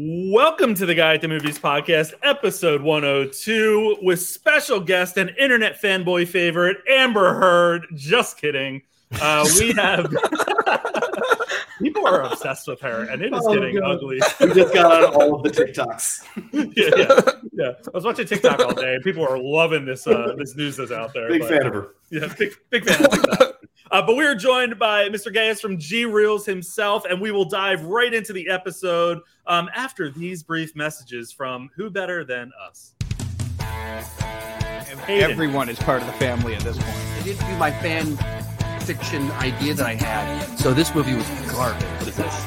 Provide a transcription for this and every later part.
Welcome to the Guy at the Movies podcast, episode 102, with special guest and internet fanboy favorite, Amber Heard. Just kidding. Uh, we have people are obsessed with her, and it is Oh, getting God. ugly. We just got on all of the TikToks. yeah, yeah, yeah. I was watching TikTok all day, and people are loving this uh, this news that's out there. Big but- fan of her. Yeah, big, big fan of TikTok. Uh, but we are joined by Mr. Gaius from G-Reelz himself, and we will dive right into the episode um, after these brief messages from who better than us. Hayden. Everyone is part of the family at this point. It didn't do my fan fiction idea that I had. So this movie was garbage. What is this?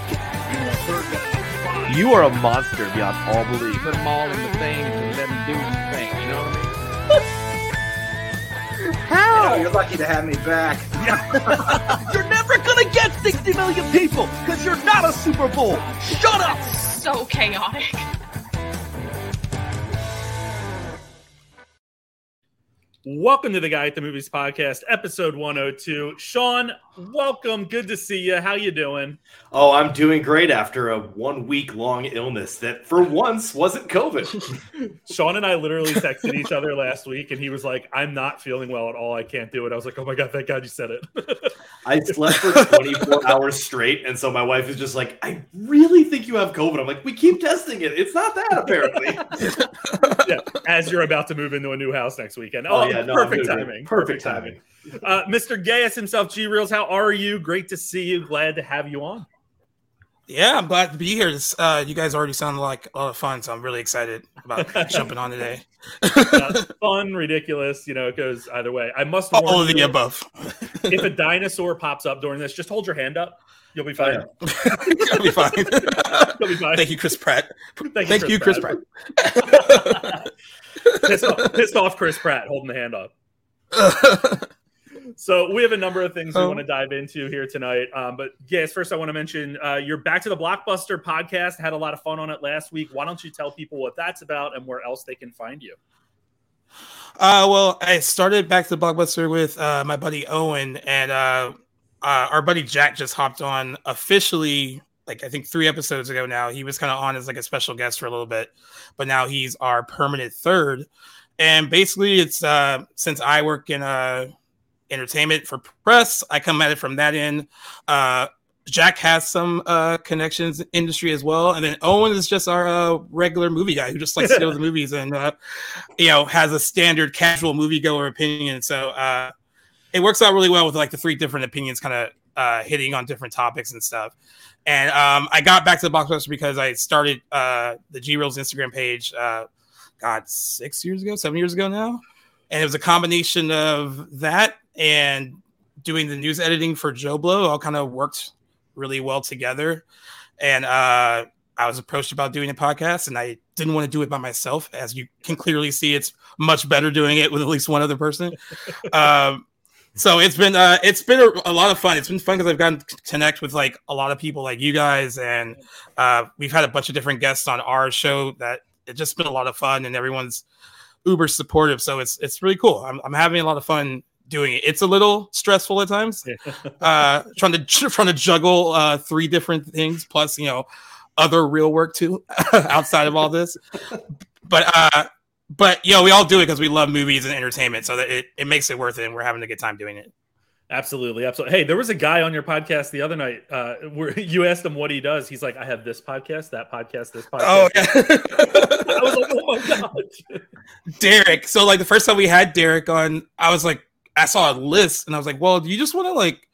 You are a monster beyond all belief. Put them all in the things and let them do How? you're lucky to have me back. You're never gonna get 60 million people because you're not a Super Bowl. Shut up. so chaotic. Welcome to the Guy at the Movies podcast, episode 102. Sean, welcome. Good to see you. How you doing? Oh, I'm doing great after a one week long illness that for once wasn't COVID. Sean and I literally texted each other last week, and he was like, "I'm not feeling well at all. I can't do it." I was like, "Oh my god, thank God you said it." I slept for 24 hours straight, and so my wife is just like, I really think you have COVID. I'm like, we keep testing it. It's not that apparently. yeah, as you're about to move into a new house next weekend. Oh, Oh, yeah, no, perfect timing. Perfect timing. Uh, Mr. Gaius himself, G Reels, how are you? Great to see you. Glad to have you on. Yeah, I'm glad to be here. This, uh, you guys already sound like a lot of fun, so I'm really excited about jumping on today. Uh, fun, ridiculous. You know, it goes either way. I must warn All of the you, above. if a dinosaur pops up during this, just hold your hand up. You'll be fine. I'll be fine. You'll be fine. Thank you, Chris Pratt. Thank Thank you, Chris Pratt. pissed, off, pissed off Chris Pratt holding the hand up. So we have a number of things we Oh. want to dive into here tonight. Um, but yes, first I want to mention uh, you're back to the Blockbuster podcast. Had a lot of fun on it last week. Why don't you tell people what that's about and where else they can find you? Uh, well, I started back to the blockbuster with uh, my buddy Owen, and uh, uh, our buddy Jack just hopped on officially. Like I think three episodes ago now, he was kind of on as like a special guest for a little bit, but now he's our permanent third. And basically, it's uh, since I work in uh, entertainment for press, I come at it from that end. Uh, Jack has some uh, connections industry as well, and then Owen is just our uh, regular movie guy who just likes to go to the movies and uh, you know has a standard casual moviegoer opinion. So uh, it works out really well with like the three different opinions kind of uh, hitting on different topics and stuff. And um, I got back to the blockbuster because I started uh, the G-Reelz Instagram page. Uh, God, six years ago, seven years ago now, and it was a combination of that and doing the news editing for JoBlo. All kind of worked really well together. And uh, I was approached about doing a podcast, and I didn't want to do it by myself. As you can clearly see, it's much better doing it with at least one other person. um, so it's been uh, it's been a, a lot of fun. It's been fun because I've gotten to connect with like a lot of people like you guys, and uh, we've had a bunch of different guests on our show. That it's just been a lot of fun, and everyone's uber supportive. So it's it's really cool. I'm I'm having a lot of fun doing it. It's a little stressful at times, uh, trying to trying to juggle uh, three different things plus you know other real work too outside of all this. But uh, but you know we all do it because we love movies and entertainment, so that it, it makes it worth it, and we're having a good time doing it. Absolutely, absolutely. Hey, there was a guy on your podcast the other night uh, where you asked him what he does. He's like, I have this podcast, that podcast, this podcast. Oh yeah. I was like, oh my god. Derek. So like the first time we had Derek on, I was like, I saw a list and I was like, well, do you just want to like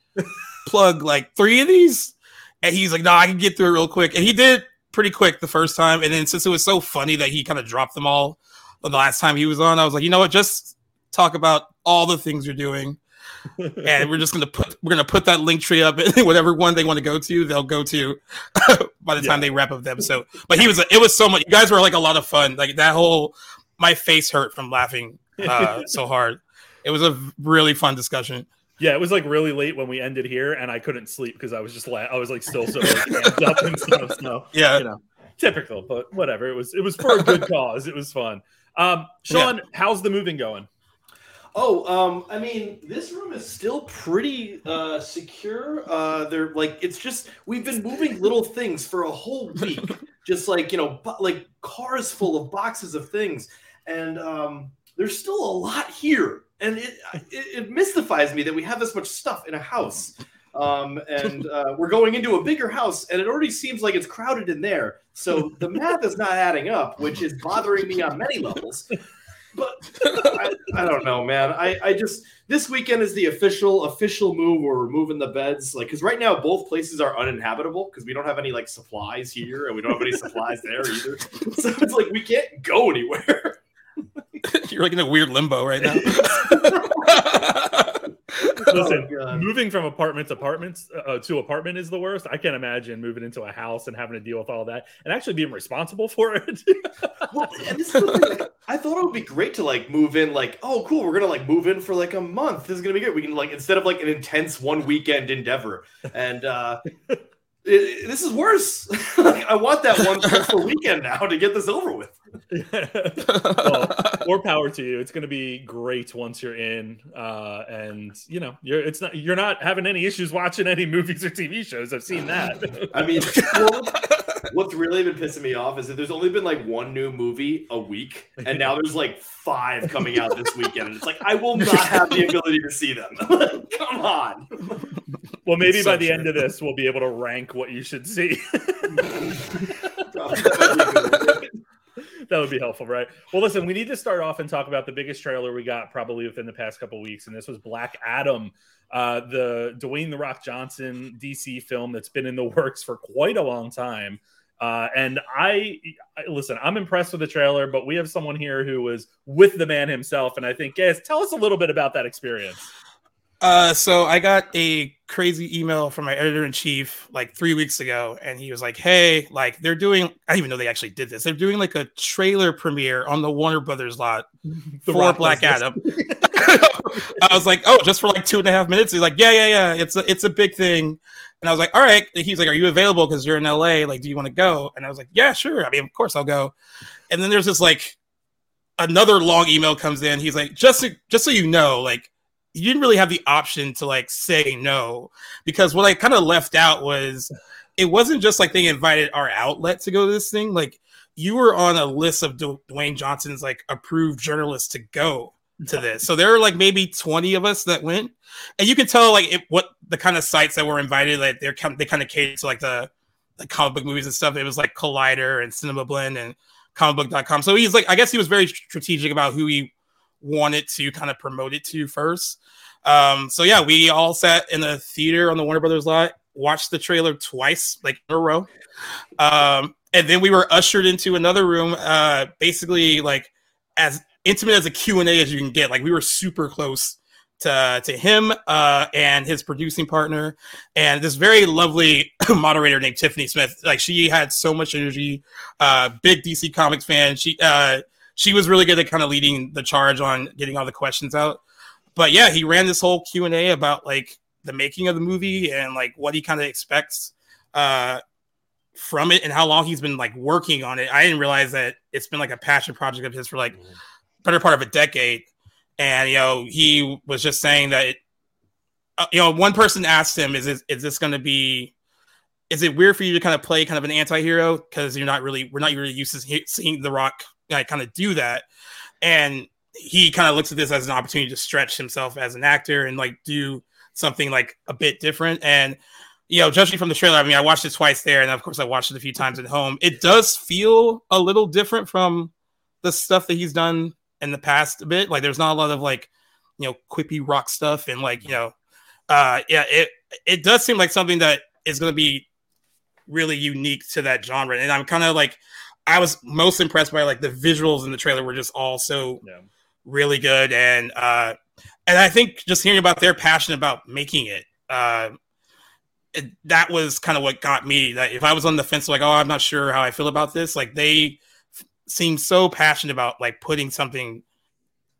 plug like three of these? And he's like, no, I can get through it real quick. And he did pretty quick the first time. And then since it was so funny that he kind of dropped them all the last time he was on, I was like, you know what? Just talk about all the things you're doing. And we're just gonna put we're gonna put that link tree up and whatever one they want to go to, they'll go to by the time they wrap up the episode. But he was it was so much you guys were like a lot of fun. Like that whole my face hurt from laughing uh, so hard. It was a really fun discussion. Yeah, it was like really late when we ended here, and I couldn't sleep because I was just la- I was like still so like, up and stuff. So Yeah. you know, typical, but whatever. It was it was for a good cause. It was fun. Um, Sean, how's the moving going? Oh, um, I mean, this room is still pretty uh, secure. Uh, they're like, it's just we've been moving little things for a whole week, just like you know, bu- like cars full of boxes of things, and um, there's still a lot here, and it, it it mystifies me that we have this much stuff in a house. Um, and uh, we're going into a bigger house, and it already seems like it's crowded in there. So the math is not adding up, which is bothering me on many levels. But I, I don't know, man. I, I just this weekend is the official official move where we're moving the beds, like because right now both places are uninhabitable because we don't have any like supplies here and we don't have any supplies there either. So it's like we can't go anywhere. You're like in a weird limbo right now. Listen, Oh, moving from apartment to apartments uh, to apartment is the worst. I can't imagine moving into a house and having to deal with all that and actually being responsible for it. Well, and this is thing, like, I thought it would be great to like move in, like, oh, cool, we're gonna like move in for like a month. This is gonna be good. We can like instead of like an intense one weekend endeavor, and uh it, this is worse. like, I want that one stressful weekend now to get this over with. well, more power to you. It's going to be great once you're in, uh, and you know, you're it's not you're not having any issues watching any movies or TV shows. I've seen that. I mean, well, what's really been pissing me off is that there's only been like one new movie a week, and now there's like five coming out this weekend. And it's like I will not have the ability to see them. Come on. Well, maybe by the end of this, we'll be able to rank what you should see. that would be helpful, right? Well, listen, we need to start off and talk about the biggest trailer we got probably within the past couple weeks, and this was Black Adam, uh, the Dwayne the Rock Johnson DC film that's been in the works for quite a long time. Uh, and I, I listen, I'm impressed with the trailer, but we have someone here who was with the man himself, and I think, guys, tell us a little bit about that experience. Uh, so I got a crazy email from my editor in chief like three weeks ago, and he was like, "Hey, like they're doing. I didn't even know they actually did this. They're doing like a trailer premiere on the Warner Brothers lot The for Rock Black. Adam." I was like, "Oh, just for like two and a half minutes." He's like, "Yeah, yeah, yeah. It's a, it's a big thing." And I was like, "All right." He's like, "Are you available? Because you're in LA. Like, do you want to go?" And I was like, "Yeah, sure. I mean, of course I'll go." And then there's this like another long email comes in. He's like, "Just so, just so you know, like." You didn't really have the option to like say no because what I kind of left out was it wasn't just like they invited our outlet to go to this thing. Like you were on a list of Dwayne Johnson's like approved journalists to go to this. So there were like maybe 20 of us that went. And you can tell like it, what the kind of sites that were invited, like they're kind they kind of catered to like the, the comic book movies and stuff. It was like Collider and Cinema Blend and comicbook.com. So he's like, I guess he was very strategic about who he wanted to kind of promote it to first. Um, so yeah, we all sat in the theater on the Warner Brothers lot, watched the trailer twice, like in a row. Um, and then we were ushered into another room, uh, basically like as intimate as a Q&A as you can get. Like we were super close to, to him uh, and his producing partner and this very lovely moderator named Tiffany Smith. Like she had so much energy, uh, big DC Comics fan. She uh, she was really good at kind of leading the charge on getting all the questions out. But yeah, he ran this whole Q and A about like the making of the movie and like what he kind of expects uh, from it and how long he's been like working on it. I didn't realize that it's been like a passion project of his for like better part of a decade. And you know, he was just saying that it, uh, you know, one person asked him, "Is this, is this going to be? Is it weird for you to kind of play kind of an anti-hero because you're not really we're not really used to seeing The Rock like, kind of do that?" And he kind of looks at this as an opportunity to stretch himself as an actor and like do something like a bit different. And you know, judging from the trailer, I mean, I watched it twice there, and of course, I watched it a few times at home. It does feel a little different from the stuff that he's done in the past a bit. Like, there's not a lot of like, you know, quippy rock stuff, and like, you know, uh, yeah, it it does seem like something that is going to be really unique to that genre. And I'm kind of like, I was most impressed by like the visuals in the trailer were just all so Yeah. really good, and uh, and I think just hearing about their passion about making it. Uh, it, that was kind of what got me that if I was on the fence, like, oh, I'm not sure how I feel about this, like they f- seem so passionate about like putting something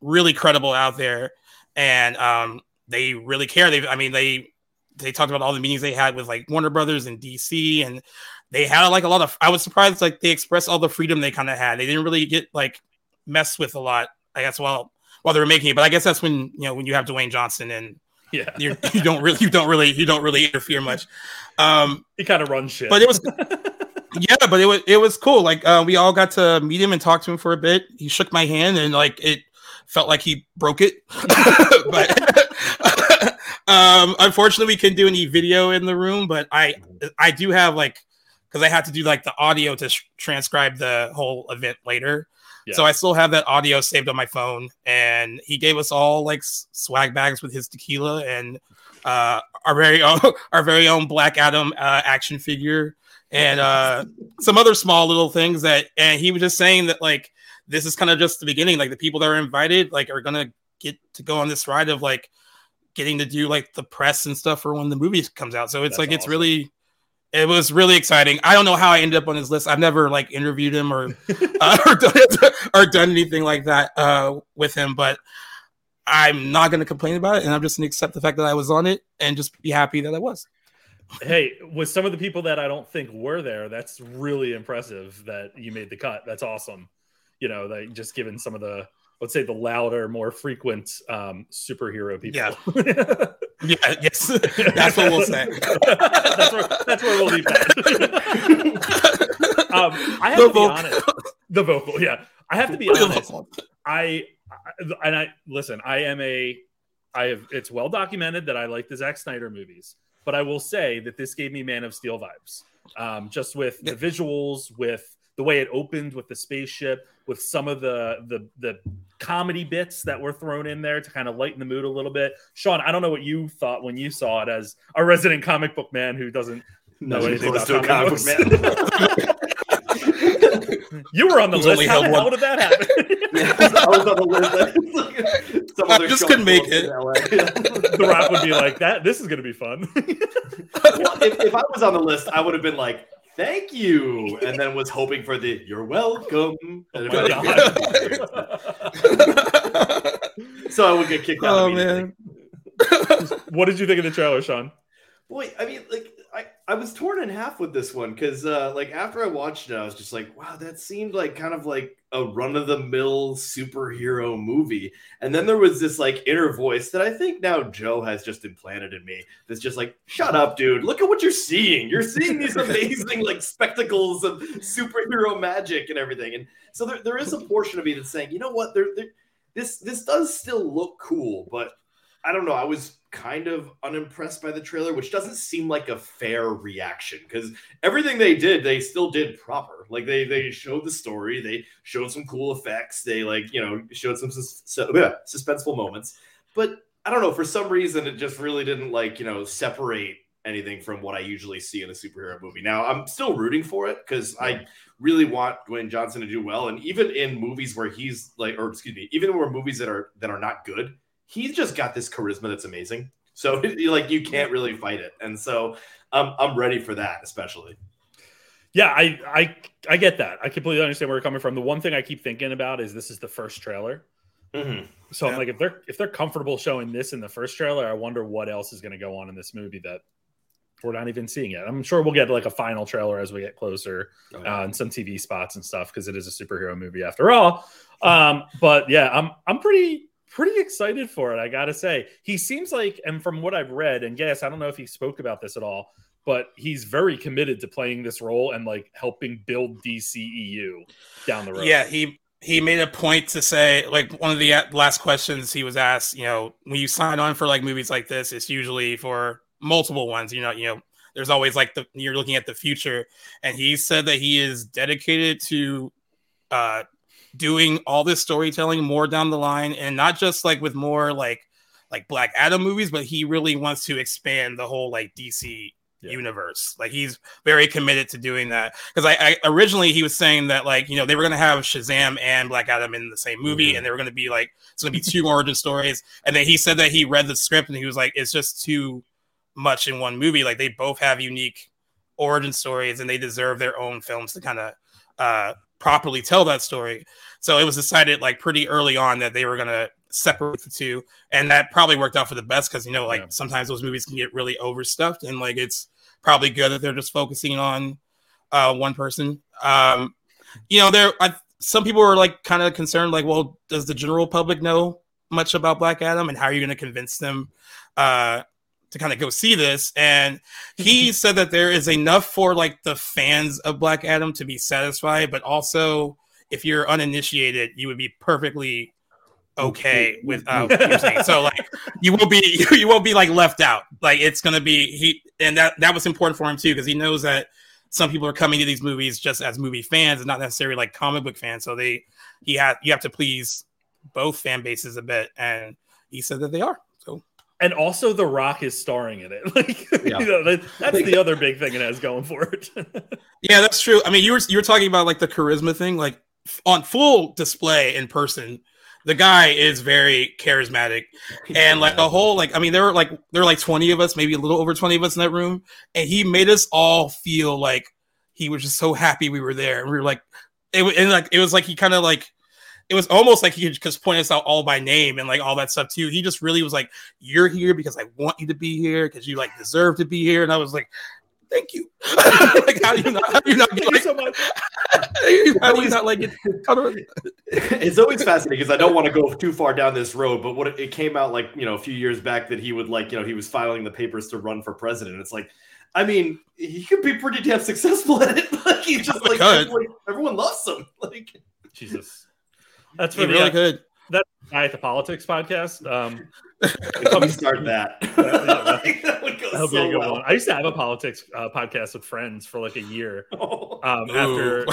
really credible out there, and um, they really care. They, I mean, they they talked about all the meetings they had with like Warner Brothers and DC, and they had like a lot of. I was surprised, like they expressed all the freedom they kind of had. They didn't really get like messed with a lot. I guess. while while they were making it. But I guess that's when you know when you have Dwayne Johnson and Yeah, you're, you don't really you don't really you don't really interfere much. Um, he kind of runs shit. but it was yeah, but it was it was cool. Like uh, we all got to meet him and talk to him for a bit. He shook my hand and like it felt like he broke it. but um, unfortunately, we couldn't do any video in the room. But I I do have like because I had to do like the audio to sh- transcribe the whole event later. Yeah. So I still have that audio saved on my phone, and he gave us all like swag bags with his tequila and uh, our very own our very own Black Adam uh, action figure and uh, some other small little things that. And he was just saying that like this is kind of just the beginning. Like the people that are invited like are gonna get to go on this ride of like getting to do like the press and stuff for when the movie comes out. So it's That's like it's awesome. really it was really exciting. I don't know how I ended up on his list. I've never like interviewed him or uh, or, done, or done anything like that uh, with him, but I'm not going to complain about it, and I'm just going to accept the fact that I was on it and just be happy that I was. hey, with some of the people that I don't think were there, that's really impressive that you made the cut. That's awesome. You know, that just given some of the let's say the louder, more frequent um, superhero people. Yeah. Yeah, yes, that's what we'll say. that's, where, that's where we'll leave that. um, I have The to be vocal. honest. The vocal, yeah. I have to be honest. I, I and I listen. I am a. I have. It's well documented that I like the Zack Snyder movies, but I will say that this gave me Man of Steel vibes. Um, just with the visuals, with the way it opened, with the spaceship, with some of the the the comedy bits that were thrown in there to kind of lighten the mood a little bit. Sean, I don't know what you thought when you saw it as a resident comic book man who doesn't know Nothing anything about to comic comic books. book man. You were on the Who's list. only How the hell did that happen? I was on the list. Some I just couldn't make it. The Rock would be like, "That this is going to be fun." well, if, if I was on the list, I would have been like, "Thank you," and then was hoping for the "You're welcome." And Oh my so I would get kicked out. oh immediately. man, what did you think of the trailer, Sean? Boy, I mean, like I, was torn in half with this one because uh like after I watched it, I was just like, wow, that seemed like kind of like a run-of-the-mill superhero movie. And then there was this like inner voice that I think now Joe has just implanted in me that's just like, shut up, dude. Look at what you're seeing. You're seeing these amazing like spectacles of superhero magic and everything. And so there, there is a portion of me that's saying, you know what, there, there this this does still look cool, but I don't know. I was kind of unimpressed by the trailer, which doesn't seem like a fair reaction because everything they did, they still did proper. Like they they showed the story, they showed some cool effects, they like you know showed some sus- so, yeah, suspenseful moments. But I don't know. For some reason, it just really didn't like you know separate anything from what I usually see in a superhero movie. Now I'm still rooting for it because I really want Dwayne Johnson to do well, and even in movies where he's like, or excuse me, even where movies that are that are not good he's just got this charisma that's amazing. So like you can't really fight it, and so um, I'm ready for that, especially. Yeah, I, I I get that. I completely understand where you're coming from. The one thing I keep thinking about is this is the first trailer. Mm-hmm. So I'm like, if they're if they're comfortable showing this in the first trailer, I wonder what else is going to go on in this movie that we're not even seeing yet. I'm sure we'll get like a final trailer as we get closer uh, and some TV spots and stuff because it is a superhero movie after all. Um, but yeah, I'm I'm pretty pretty excited for it. I gotta say, he seems like, and from what I've read and yes, I don't know if he spoke about this at all, but he's very committed to playing this role and like helping build DCEU down the road. yeah, he he made a point to say like one of the last questions he was asked. You know, when you sign on for like movies like this, it's usually for multiple ones. You know, you know, there's always like the you're looking at the future, and he said that he is dedicated to uh doing all this storytelling more down the line and not just like with more like like black adam movies but he really wants to expand the whole like dc Yeah. universe like he's very committed to doing that because I, I originally he was saying that like you know they were going to have shazam and black adam in the same movie Mhm. and they were going to be like it's going to be two origin stories and then he said that he read the script and he was like it's just too much in one movie like they both have unique origin stories and they deserve their own films to kind of uh properly tell that story so it was decided like pretty early on that they were going to separate the two and that probably worked out for the best because you know like Yeah. sometimes those movies can get really overstuffed and like it's probably good that they're just focusing on uh one person um you know there I, some people were like kind of concerned like well does the general public know much about Black Adam, and how are you going to convince them uh, to kind of go see this? And he said that there is enough for like the fans of Black Adam to be satisfied, but also if you're uninitiated, you would be perfectly okay with uh, saying. So like you won't be you won't be like left out. Like it's gonna be he and that that was important for him too because he knows that some people are coming to these movies just as movie fans and not necessarily like comic book fans. So they he had you have to please both fan bases a bit, and he said that they are. So and also The Rock is starring in it. Like yeah. you know, that, that's the other big thing it has going for it. yeah, that's true. I mean, you were you were talking about like the charisma thing, like on full display in person the guy is very charismatic and like the whole like i mean there were like there were like 20 of us maybe a little over 20 of us in that room and he made us all feel like he was just so happy we were there and we were like it and like it was like he kind of like it was almost like he could just point us out all by name and like all that stuff too. He just really was like, "You're here because I want you to be here because you like deserve to be here." And I was like, thank you. like, how do you not? How do you not get like, so much? how do you not like it? it's always fascinating because I don't want to go too far down this road, but what it, it, came out like you know a few years back that he would like you know he was filing the papers to run for president. It's like, I mean, he could be pretty damn successful at it. like he just like everyone, everyone, loves him. Like Jesus, that's really really good. That's guy at the politics podcast. Um, we start that. that would go so be a good well. one. I used to have a politics uh, podcast with friends for like a year. Um, after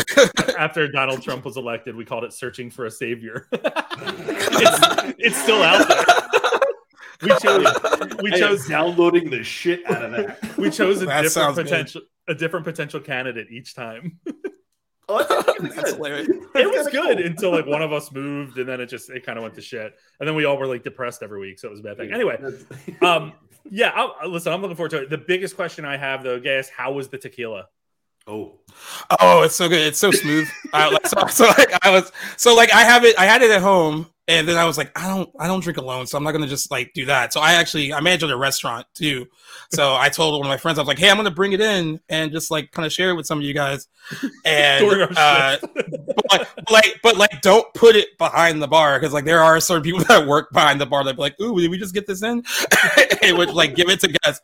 after Donald Trump was elected, we called it "Searching for a Savior." it's, it's still out there. We chose. We chose downloading the shit out of that. We chose a that different potential, good. a different potential candidate each time. Oh, that's hilarious. It was good cool. until like one of us moved, and then it just it kind of went to shit. And then we all were like depressed every week, so it was a bad thing. Anyway, um, yeah, I'll, listen, I'm looking forward to it. The biggest question I have though, guys, how was the tequila? Oh, oh, it's so good. It's so smooth. uh, so, so like I was, so like I have it. I had it at home, and then I was like, I don't, I don't drink alone, so I'm not gonna just like do that. So I actually, I managed a restaurant too. So I told one of my friends, I was like, hey, I'm gonna bring it in and just like kind of share it with some of you guys. And uh, but, like, but like, but like, don't put it behind the bar because like there are certain people that work behind the bar that be like, ooh, did we just get this in? and would like give it to guys.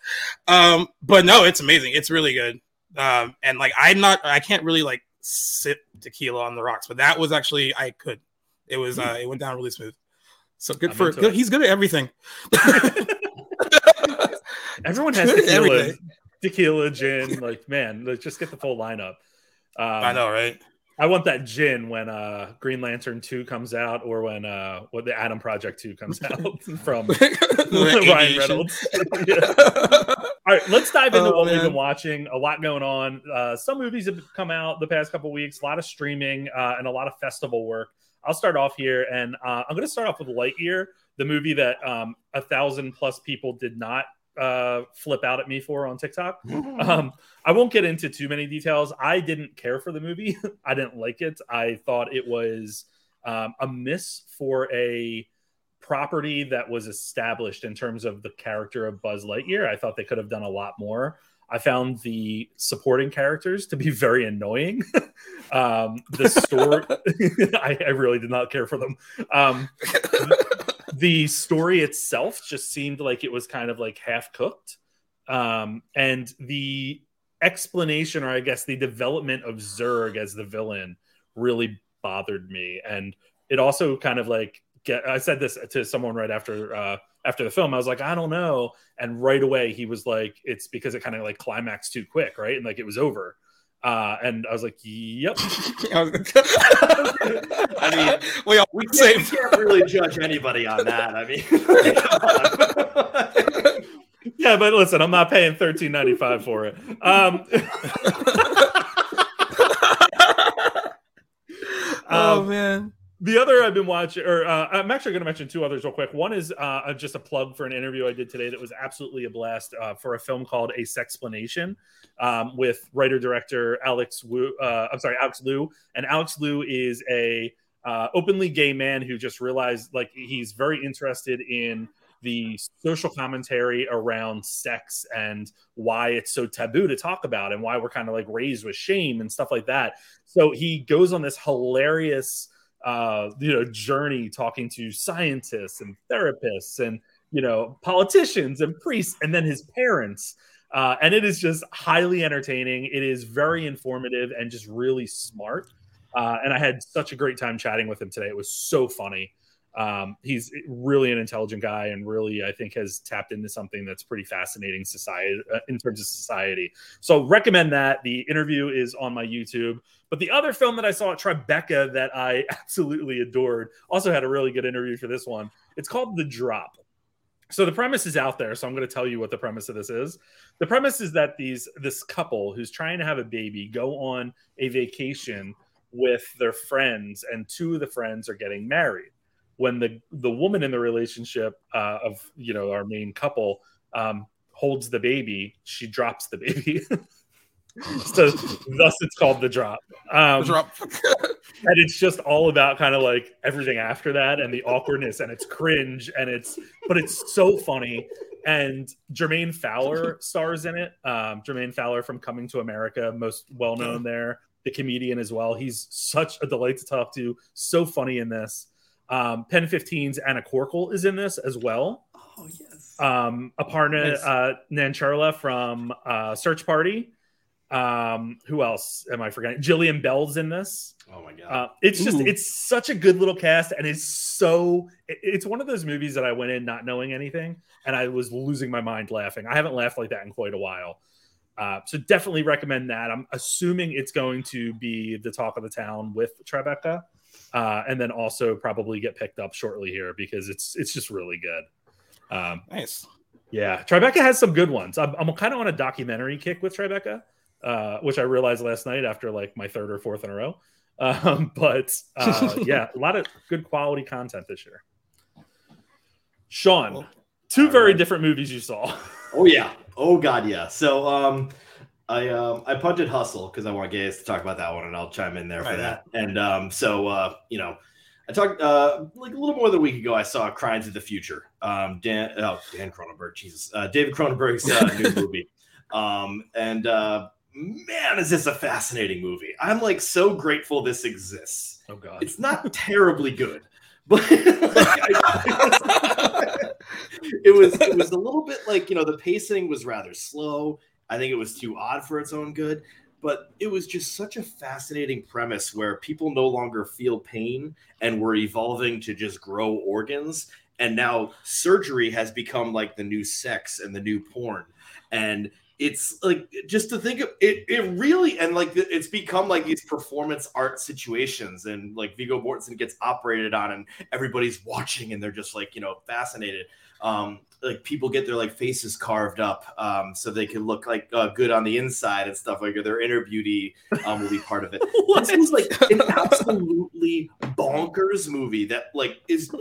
Um, but no, it's amazing. It's really good. Um, and like I'm not, I can't really like sip tequila on the rocks, but that was actually I could. It was uh, it went down really smooth. So good I'm for good, he's good at everything. Everyone has tequila, tequila, gin. Like man, let's just get the full lineup. Um, I know, right? I want that gin when uh, Green Lantern two comes out, or when uh, what the Adam Project two comes out from Ryan Reynolds. yeah. All right, let's dive into oh, what man. we've been watching. A lot going on. Uh, some movies have come out the past couple weeks. A lot of streaming uh, and a lot of festival work. I'll start off here, and uh, I'm going to start off with Lightyear, the movie that um, a thousand plus people did not uh, flip out at me for on TikTok. Um, I won't get into too many details. I didn't care for the movie. I didn't like it. I thought it was um, a miss for a property that was established in terms of the character of Buzz Lightyear. I thought they could have done a lot more. I found the supporting characters to be very annoying. um, the story, I, I, really did not care for them. Um, the story itself just seemed like it was kind of like half cooked. Um, and the explanation, or I guess the development of Zurg as the villain, really bothered me. And it also kind of like get I said this to someone right after uh after the film. I was like, I don't know. And right away he was like, it's because it kind of like climaxed too quick, right? And like it was over. Uh, and I was like, "Yep." I mean, we, all we, can't, we can't really judge anybody on that. I mean, yeah, but listen, I'm not paying thirteen ninety five for it. Um, oh um, man the other I've been watching, or uh, I'm actually going to mention two others real quick. One is uh, just a plug for an interview I did today that was absolutely a blast uh, for a film called A Sexplanation um, with writer director Alex Wu. Uh, I'm sorry, Alex Liu, and Alex Liu is a uh, openly gay man who just realized like he's very interested in the social commentary around sex and why it's so taboo to talk about and why we're kind of like raised with shame and stuff like that. So he goes on this hilarious uh, you know journey talking to scientists and therapists and you know politicians and priests and then his parents. Uh, and it is just highly entertaining. It is very informative and just really smart. Uh, and i had such a great time chatting with him today. It was so funny um, he's really an intelligent guy and really i think has tapped into something that's pretty fascinating society uh, in terms of society. So recommend that. The interview is on my youtube. But the other film that i saw at tribeca that i absolutely adored also had a really good interview for this one. It's called the drop. So the premise is out there. So i'm going to tell you what the premise of this is. The premise is that these this couple who's trying to have a baby go on a vacation with their friends and two of the friends are getting married when the the woman in the relationship uh, of you know our main couple um, holds the baby she drops the baby. So thus it's called the drop. Um, Drop. and it's just all about kind of like everything after that and the awkwardness and it's cringe and it's but it's so funny. And Jermaine Fowler stars in it. Um Jermaine Fowler from Coming to America most well known there the comedian as well. He's such a delight to talk to. So funny in this um Pen 15's Anna Konkle is in this as well. Oh yes. um Aparna Nice. uh Nancherla from uh Search Party. Um who else am I forgetting? Jillian Bell's in this. Oh my god. uh, it's just it's such a good little cast and it's so it's one of those movies that i went in not knowing anything and i was losing my mind laughing. I haven't laughed like that in quite a while. Uh, so definitely recommend that. I'm assuming it's going to be the talk of the town with tribeca uh, and then also probably get picked up shortly here because it's it's just really good um, Nice. yeah, Tribeca has some good ones. I'm, I'm kind of on a documentary kick with Tribeca, uh, which I realized last night after like my third or fourth in a row. Um, but uh, yeah, a lot of good quality content this year. Sean, two very different movies you saw. Oh yeah. Oh god, yeah. So um I um I punted Hustle because I want Gaius to talk about that one and I'll chime in there for Right, that. And um so uh you know I talked uh like a little more than a week ago I saw Crimes of the Future. Um Dan oh Dan Cronenberg, Jesus. Uh David Cronenberg's uh, new movie. Um and uh man is this a fascinating movie. I'm like so grateful this exists Oh god. it's not terribly good but like, I- it was it was a little bit like you know the pacing was rather slow i think it was too odd for its own good but it was just such a fascinating premise where people no longer feel pain and we're evolving to just grow organs. And now surgery has become like the new sex and the new porn. And it's like just to think of it it really and like it's become like these performance art situations and like Viggo Mortensen gets operated on and everybody's watching and they're just like you know fascinated um like people get their like faces carved up um so they can look like uh, good on the inside and stuff like their inner beauty um will be part of it. This was like an absolutely bonkers movie that like is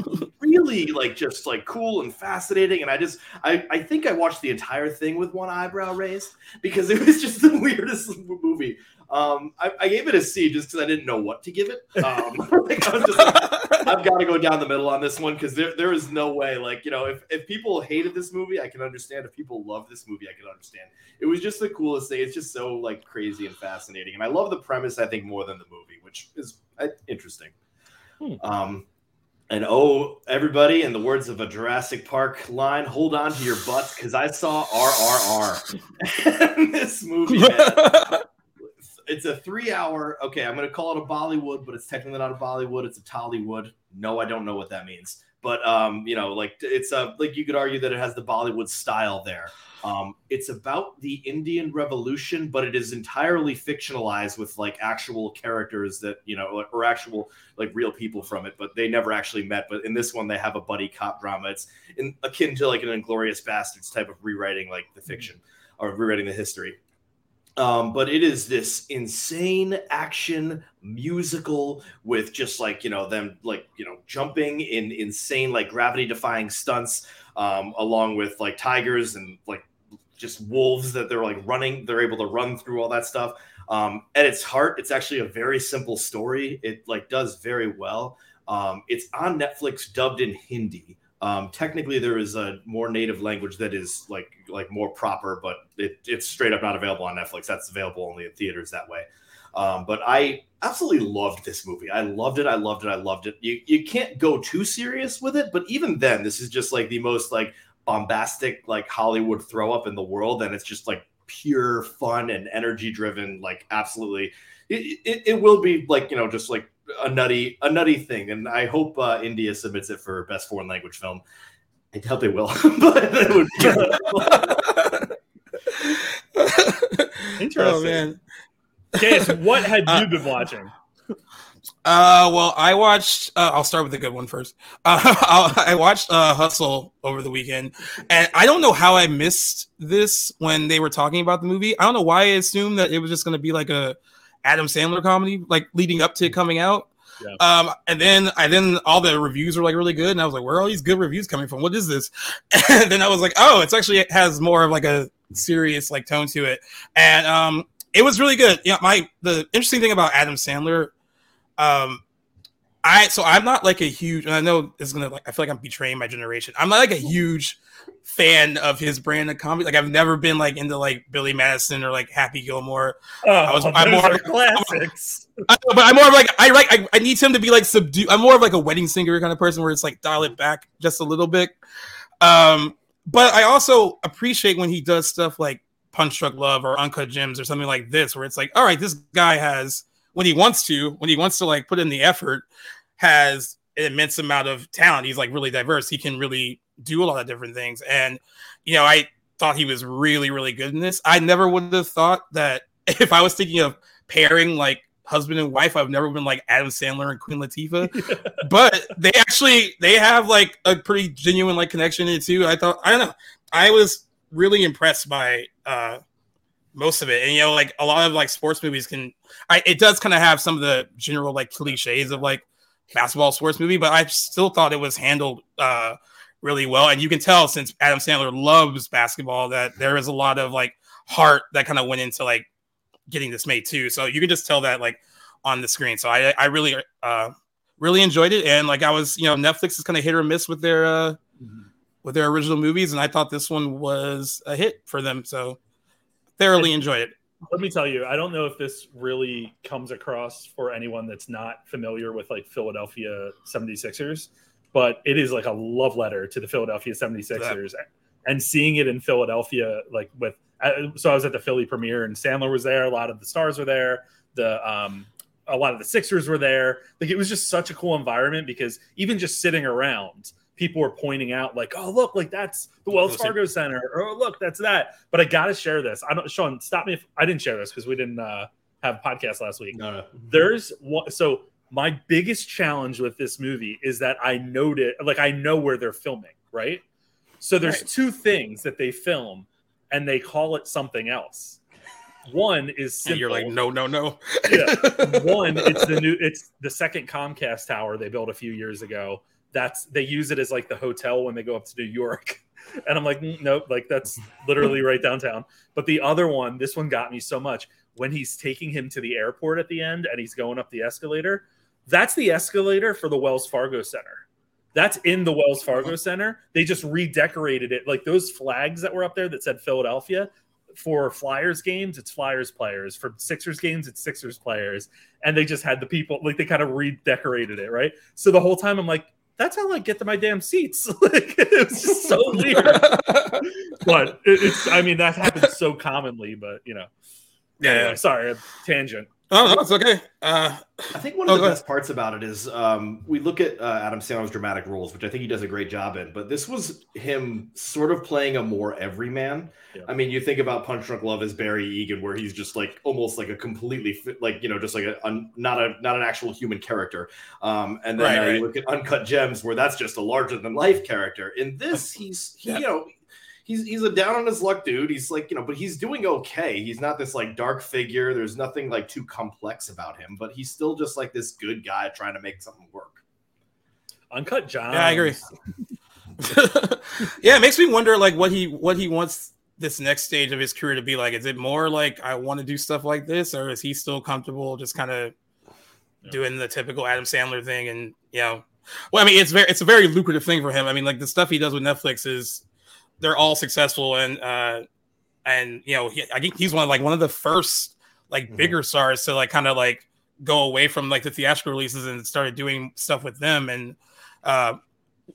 really like just like cool and fascinating and i just i i think i watched the entire thing with one eyebrow raised because it was just the weirdest movie um i, I gave it a c just because i didn't know what to give it um like, I just like, i've got to go down the middle on this one because there, there is no way like you know if, if people hated this movie i can understand if people love this movie i can understand it was just the coolest thing it's just so like crazy and fascinating and i love the premise i think more than the movie which is uh, interesting Hmm. um and oh, everybody, in the words of a Jurassic Park line, hold on to your butts because I saw RRR in this movie. Man. It's a three hour, okay, I'm going to call it a Bollywood, but it's technically not a Bollywood. It's a Tollywood. No, I don't know what that means. But, um, you know, like it's a, like you could argue that it has the Bollywood style there. Um, it's about the Indian Revolution, but it is entirely fictionalized with like actual characters that, you know, or actual like real people from it, but they never actually met. But in this one, they have a buddy cop drama. It's in, akin to like an Inglourious Basterds type of rewriting, like the fiction or rewriting the history. Um, but it is this insane action musical with just like you know them like you know jumping in insane like gravity defying stunts, um, along with like tigers and like just wolves that they're like running. They're able to run through all that stuff. Um, at its heart, it's actually a very simple story. It like does very well. Um, it's on Netflix, dubbed in Hindi. Um, technically, there is a more native language that is like like more proper, but it, it's straight up not available on Netflix. That's available only in theaters that way. Um, but I absolutely loved this movie. I loved it. I loved it. I loved it. You you can't go too serious with it, but even then, this is just like the most like bombastic like Hollywood throw up in the world, and it's just like pure fun and energy driven. Like absolutely, it, it, it will be like you know just like a nutty a nutty thing, and I hope uh, India submits it for best foreign language film. I doubt they will, but it would be Interesting. Oh man. Case, what had Uh, you been watching? Uh, well, I watched. Uh, I'll start with a good one first. Uh, I watched uh, Hustle over the weekend, and I don't know how I missed this when they were talking about the movie. I don't know why I assumed that it was just going to be like a Adam Sandler comedy, like leading up to it coming out. Yeah. Um, and then I then all the reviews were like really good, and I was like, "Where are all these good reviews coming from? What is this?" And then I was like, "Oh, it's actually it has more of like a serious like tone to it," and um, it was really good. Yeah, my the interesting thing about Adam Sandler um i so i'm not like a huge and i know it's gonna like i feel like i'm betraying my generation i'm not like a huge fan of his brand of comedy. Like i've never been like into like billy madison or like happy gilmore. Oh, was- those I'm more- classics. I but i'm more of like i like I, I need him to be like subdued i'm more of like a wedding singer kind of person where it's like dial it back just a little bit. Um but i also appreciate when he does stuff like punch drunk love or uncut gems or something like this where it's like all right this guy has when he wants to when he wants to like put in the effort has an immense amount of talent. He's like really diverse. He can really do a lot of different things. And you know i thought he was really really good in this. I never would have thought that if i was thinking of pairing like husband and wife i've never been like adam sandler and queen latifah. But they actually they have like a pretty genuine like connection in it too. I thought i don't know. I was really impressed by uh most of it. And you know like a lot of like sports movies can I, it does kind of have some of the general like cliches of like basketball sports movie, but I still thought it was handled uh, really well. And you can tell since Adam Sandler loves basketball that there is a lot of like heart that kind of went into like getting this made too. So you can just tell that like on the screen. So I I really uh really enjoyed it. And like I was, you know, Netflix is kind of hit or miss with their uh with their original movies, and I thought this one was a hit for them. So thoroughly enjoyed it. Let me tell you, I don't know if this really comes across for anyone that's not familiar with like Philadelphia 76ers, but it is like a love letter to the Philadelphia 76ers. And seeing it in Philadelphia, like with, uh, so I was at the Philly premiere and Sandler was there. A lot of the stars were there. The, um, a lot of the Sixers were there. Like it was just such a cool environment because even just sitting around, people were pointing out like, "Oh, look, like that's the Wells Fargo Center," or "Oh, look, that's that." But I got to share this. I don't, Sean, stop me if I didn't share this because we didn't uh, have a podcast last week. no, no. There's one. So my biggest challenge with this movie is that I know it, like I know where they're filming, right? So there's Right. two things that they film, and they call it something else. One is simple. And you're like, no, no, no. Yeah. One, it's the new, it's the second Comcast tower they built a few years ago. That's they use it as like the hotel when they go up to New York, and I'm like, "Mm, nope, like that's literally right downtown. But the other one, this one got me so much when he's taking him to the airport at the end and he's going up the escalator. That's the escalator for the Wells Fargo Center. That's in the Wells Fargo uh-huh. Center. They just redecorated it. Like those flags that were up there that said Philadelphia, for Flyers games, it's Flyers players. For Sixers games, it's Sixers players. And they just had the people like they kind of redecorated it, right? So the whole time I'm like, that's how I get to my damn seats. like it was just so weird. But it, it's I mean that happens so commonly, but you know. yeah, Anyway, yeah. sorry, tangent. Oh, no, it's okay. Uh, I think one of the go best parts about it is um, we look at uh, Adam Sandler's dramatic roles, which I think he does a great job in. But this was him sort of playing a more everyman. Yeah. I mean, you think about Punch Drunk Love as Barry Egan, where he's just like almost like a completely like you know, just like a un, not a not an actual human character. Um, and then Right, uh, right. you look at Uncut Gems, where that's just a larger than life character. In this, he's he, Yeah. you know. He's, he's a down on his luck dude. He's like, you know, but he's doing okay. He's not this like dark figure. There's nothing like too complex about him, but he's still just like this good guy trying to make something work. Uncut John. Yeah, I agree. yeah, it makes me wonder like what he what he wants this next stage of his career to be like. Is it more like I want to do stuff like this, or is he still comfortable just kind of doing the typical Adam Sandler thing? And you know, well, I mean, it's very it's a very lucrative thing for him. I mean, like the stuff he does with Netflix is they're all successful, and uh, and you know, he, I think he's one of like one of the first like Mhm. bigger stars to like kind of like go away from like the theatrical releases and started doing stuff with them. And uh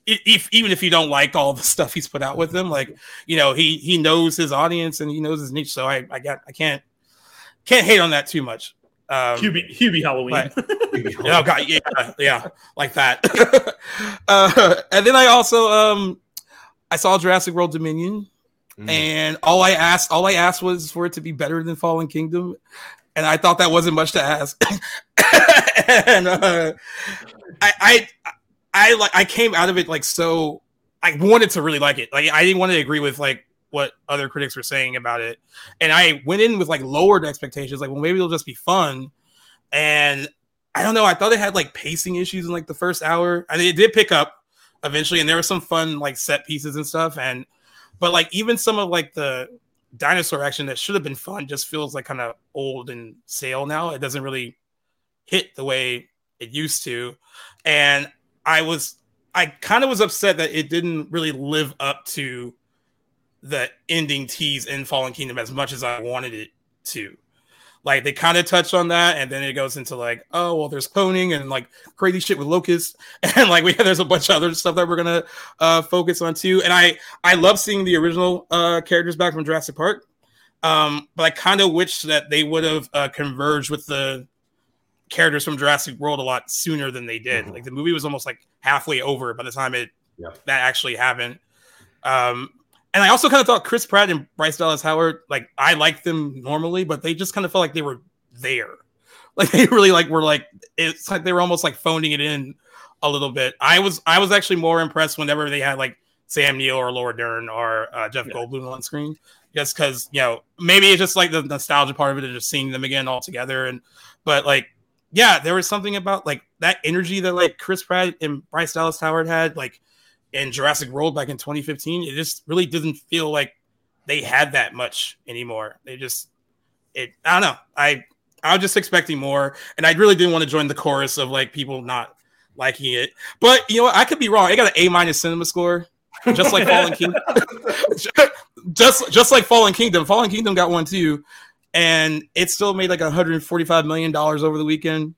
if, even if you don't like all the stuff he's put out with them like you know he he knows his audience and he knows his niche. So i i got i can't can't hate on that too much. Um Hubie, Hubie Halloween. oh god yeah yeah like that. Uh and then i also um i saw jurassic world dominion Mm. and all I asked, all I asked was for it to be better than Fallen Kingdom, and I thought that wasn't much to ask. and uh, I, I, I like, I came out of it like so. I wanted to really like it. Like I didn't want to agree with like what other critics were saying about it, and I went in with like lowered expectations. Like, well, maybe it'll just be fun, and I don't know. I thought it had like pacing issues in like the first hour. I mean, it did pick up eventually, and there were some fun like set pieces and stuff, and but like even some of like the dinosaur action that should have been fun just feels like kind of old and stale now. It doesn't really hit the way it used to. And I was I kind of was upset that it didn't really live up to the ending tease in Fallen Kingdom as much as I wanted it to. Like they kind of touch on that, and then it goes into like, oh well, there's cloning and like crazy shit with locusts, and like we there's a bunch of other stuff that we're gonna uh, focus on too. And I I love seeing the original uh, characters back from Jurassic Park, um, but I kind of wish that they would have uh, converged with the characters from Jurassic World a lot sooner than they did. Mhm. Like the movie was almost like halfway over by the time it Yeah. that actually happened. Um, and I also kind of thought Chris Pratt and Bryce Dallas Howard, like I liked them normally, but they just kind of felt like they were there. Like they really like were like it's like they were almost like phoning it in a little bit. I was I was actually more impressed whenever they had like Sam Neill or Laura Dern or uh, Jeff Yeah. Goldblum on screen, just because you know maybe it's just like the nostalgia part of it and just seeing them again all together. And but like yeah, there was something about like that energy that like Chris Pratt and Bryce Dallas Howard had like in Jurassic World back in 2015. It just really didn't feel like they had that much anymore. They just it I don't know. I I was just expecting more, and I really didn't want to join the chorus of like people not liking it. But you know what? I could be wrong. I got an A minus cinema score, just like Fallen Kingdom. just just like Fallen Kingdom. Fallen Kingdom got one too, and it still made like 145 million dollars over the weekend.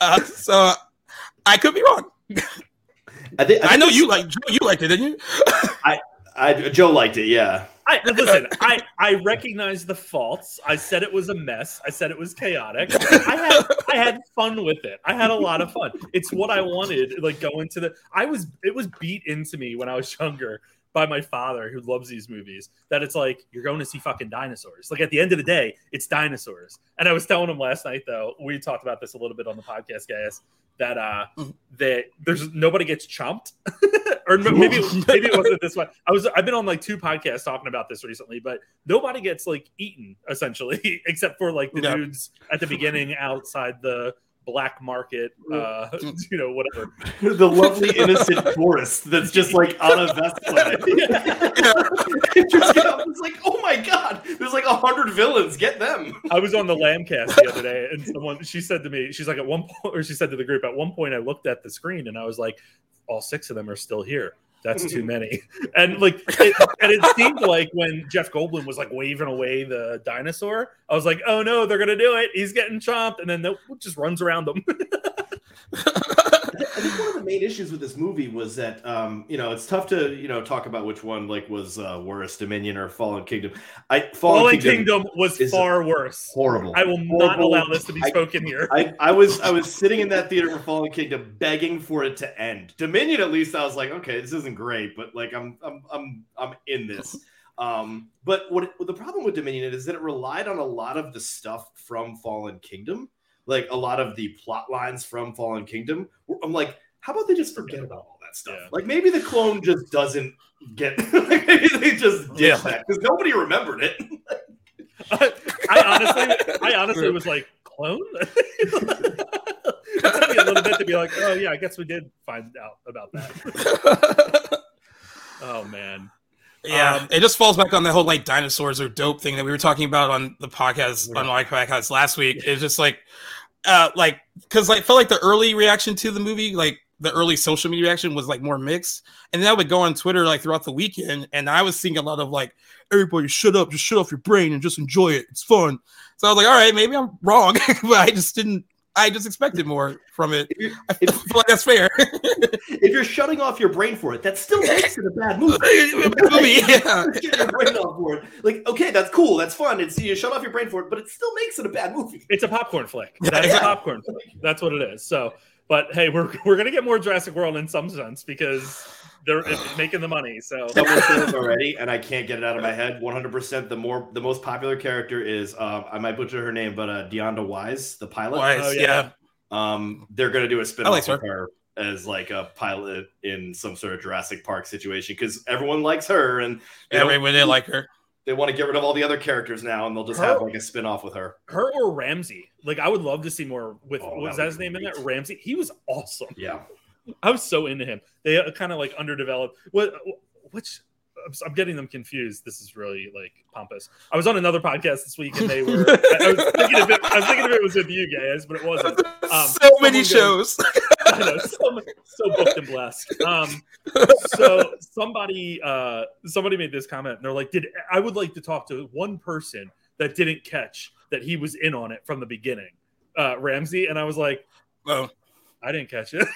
Uh, so I could be wrong. I think I know you like you liked it, didn't you? I, Joe liked it. Yeah. I listen. I I recognize the faults. I said it was a mess. I said it was chaotic. I had I had fun with it. I had a lot of fun. It's what I wanted. Like going to the. I was. It was beat into me when I was younger by my father, who loves these movies. That it's like you're going to see fucking dinosaurs. Like at the end of the day, it's dinosaurs. And I was telling him last night though. We talked about this a little bit on the podcast, guys. That uh, Mhm. that there's nobody gets chomped, or maybe maybe it wasn't this one. I was I've been on like two podcasts talking about this recently, but nobody gets like eaten essentially, except for like the Yeah. dudes at the beginning outside the black market, uh, you know, whatever. the lovely innocent tourist that's just like on a Vespa. It just get up, it's like, oh my god, there's like a hundred villains. Get them. I was on the Lambcast the other day, and someone she said to me, she's like, at one point, or she said to the group, at one point, I looked at the screen and I was like, all six of them are still here. That's too many. And like, it, and it seemed like when Jeff Goldblum was like waving away the dinosaur, I was like, oh no, they're gonna do it. He's getting chomped, and then nope, just runs around them. I think one of the main issues with this movie was that um, you know it's tough to you know talk about which one like was uh, worse, Dominion or Fallen Kingdom. I Fallen, Fallen Kingdom, Kingdom was far worse. horrible. I will not allow this to be I- spoken here. I, I was I was sitting in that theater for Fallen Kingdom, begging for it to end. Dominion, at least, I was like, okay, this isn't great, but like I'm I'm I'm I'm in this. Um, but what, what the problem with Dominion is that it relied on a lot of the stuff from Fallen Kingdom, like a lot of the plot lines from Fallen Kingdom. I'm like, how about they just forget about all that stuff? Yeah. Like maybe the clone just doesn't get. like maybe they just did Yeah. that because nobody remembered it. I honestly, I honestly was like, clone. it took me a little bit to be like, oh yeah, I guess we did find out about that. Oh man, Yeah, Um, it just falls back on the whole like dinosaurs are dope thing that we were talking about on the podcast Yeah. on my podcast last week. It's just like, uh, like because I felt like the early reaction to the movie, like the early social media reaction was like more mixed. And then I would go on Twitter like throughout the weekend, and I was seeing a lot of like, everybody shut up, just shut off your brain and just enjoy it. It's fun. So I was like, all right, maybe I'm wrong, but I just didn't. I just expected more from it. If, I feel like that's fair. if you're shutting off your brain for it, that still makes it a bad movie. Movie, yeah. Get your brain off for it. Like, okay, that's cool, that's fun. It's you shut off your brain for it, but it still makes it a bad movie. It's a popcorn flick. That's a popcorn flick. That's what it is. So, but hey, we're we're gonna get more Jurassic World in some sense because they're making the money. So Someone said already, and I can't get it out of my head. 100%. The more, the most popular character is, um, I might butcher her name, but uh, DeWanda Wise, the pilot. Wise, Oh, yeah. yeah. Um, they're gonna do a spin I off like of her as like a pilot in some sort of Jurassic Park situation because everyone likes her, and they, don't- Everybody did like her. they want to get rid of all the other characters now, and they'll just have like a spin off with her. her or Ramsay. Like I would love to see more with Oh, was that that his be name in that there? Ramsay. He was awesome. Yeah. I was so into him. They uh, kind of like underdeveloped. What? Which? I'm- I'm getting them confused. This is really like pompous. I was on another podcast this week, and they were. I, I was thinking if it, I was thinking if it was with you guys, but it wasn't. Um, so many shows. I know, so, so booked and blessed. Um, so somebody, uh, somebody made this comment, and they're like, "Did I would like to talk to one person that didn't catch that he was in on it from the beginning, uh, Ramsay?" And I was like, Oh, "I didn't catch it."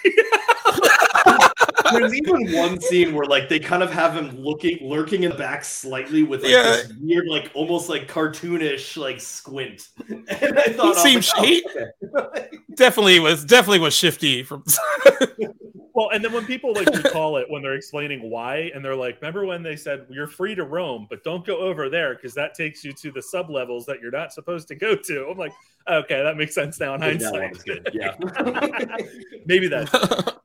There's even one scene where like they kind of have him looking, lurking in the back slightly with like Yeah. this weird, like almost like cartoonish like squint. And I thought, He I was seems- like, oh, he- oh, okay. definitely was definitely was shifty from. well, and then when people like recall it when they're explaining why, and they're like, "Remember when they said you're free to roam, but don't go over there because that takes you to the sub levels that you're not supposed to go to." I'm like, "Okay, that makes sense now in hindsight." Yeah. Maybe that.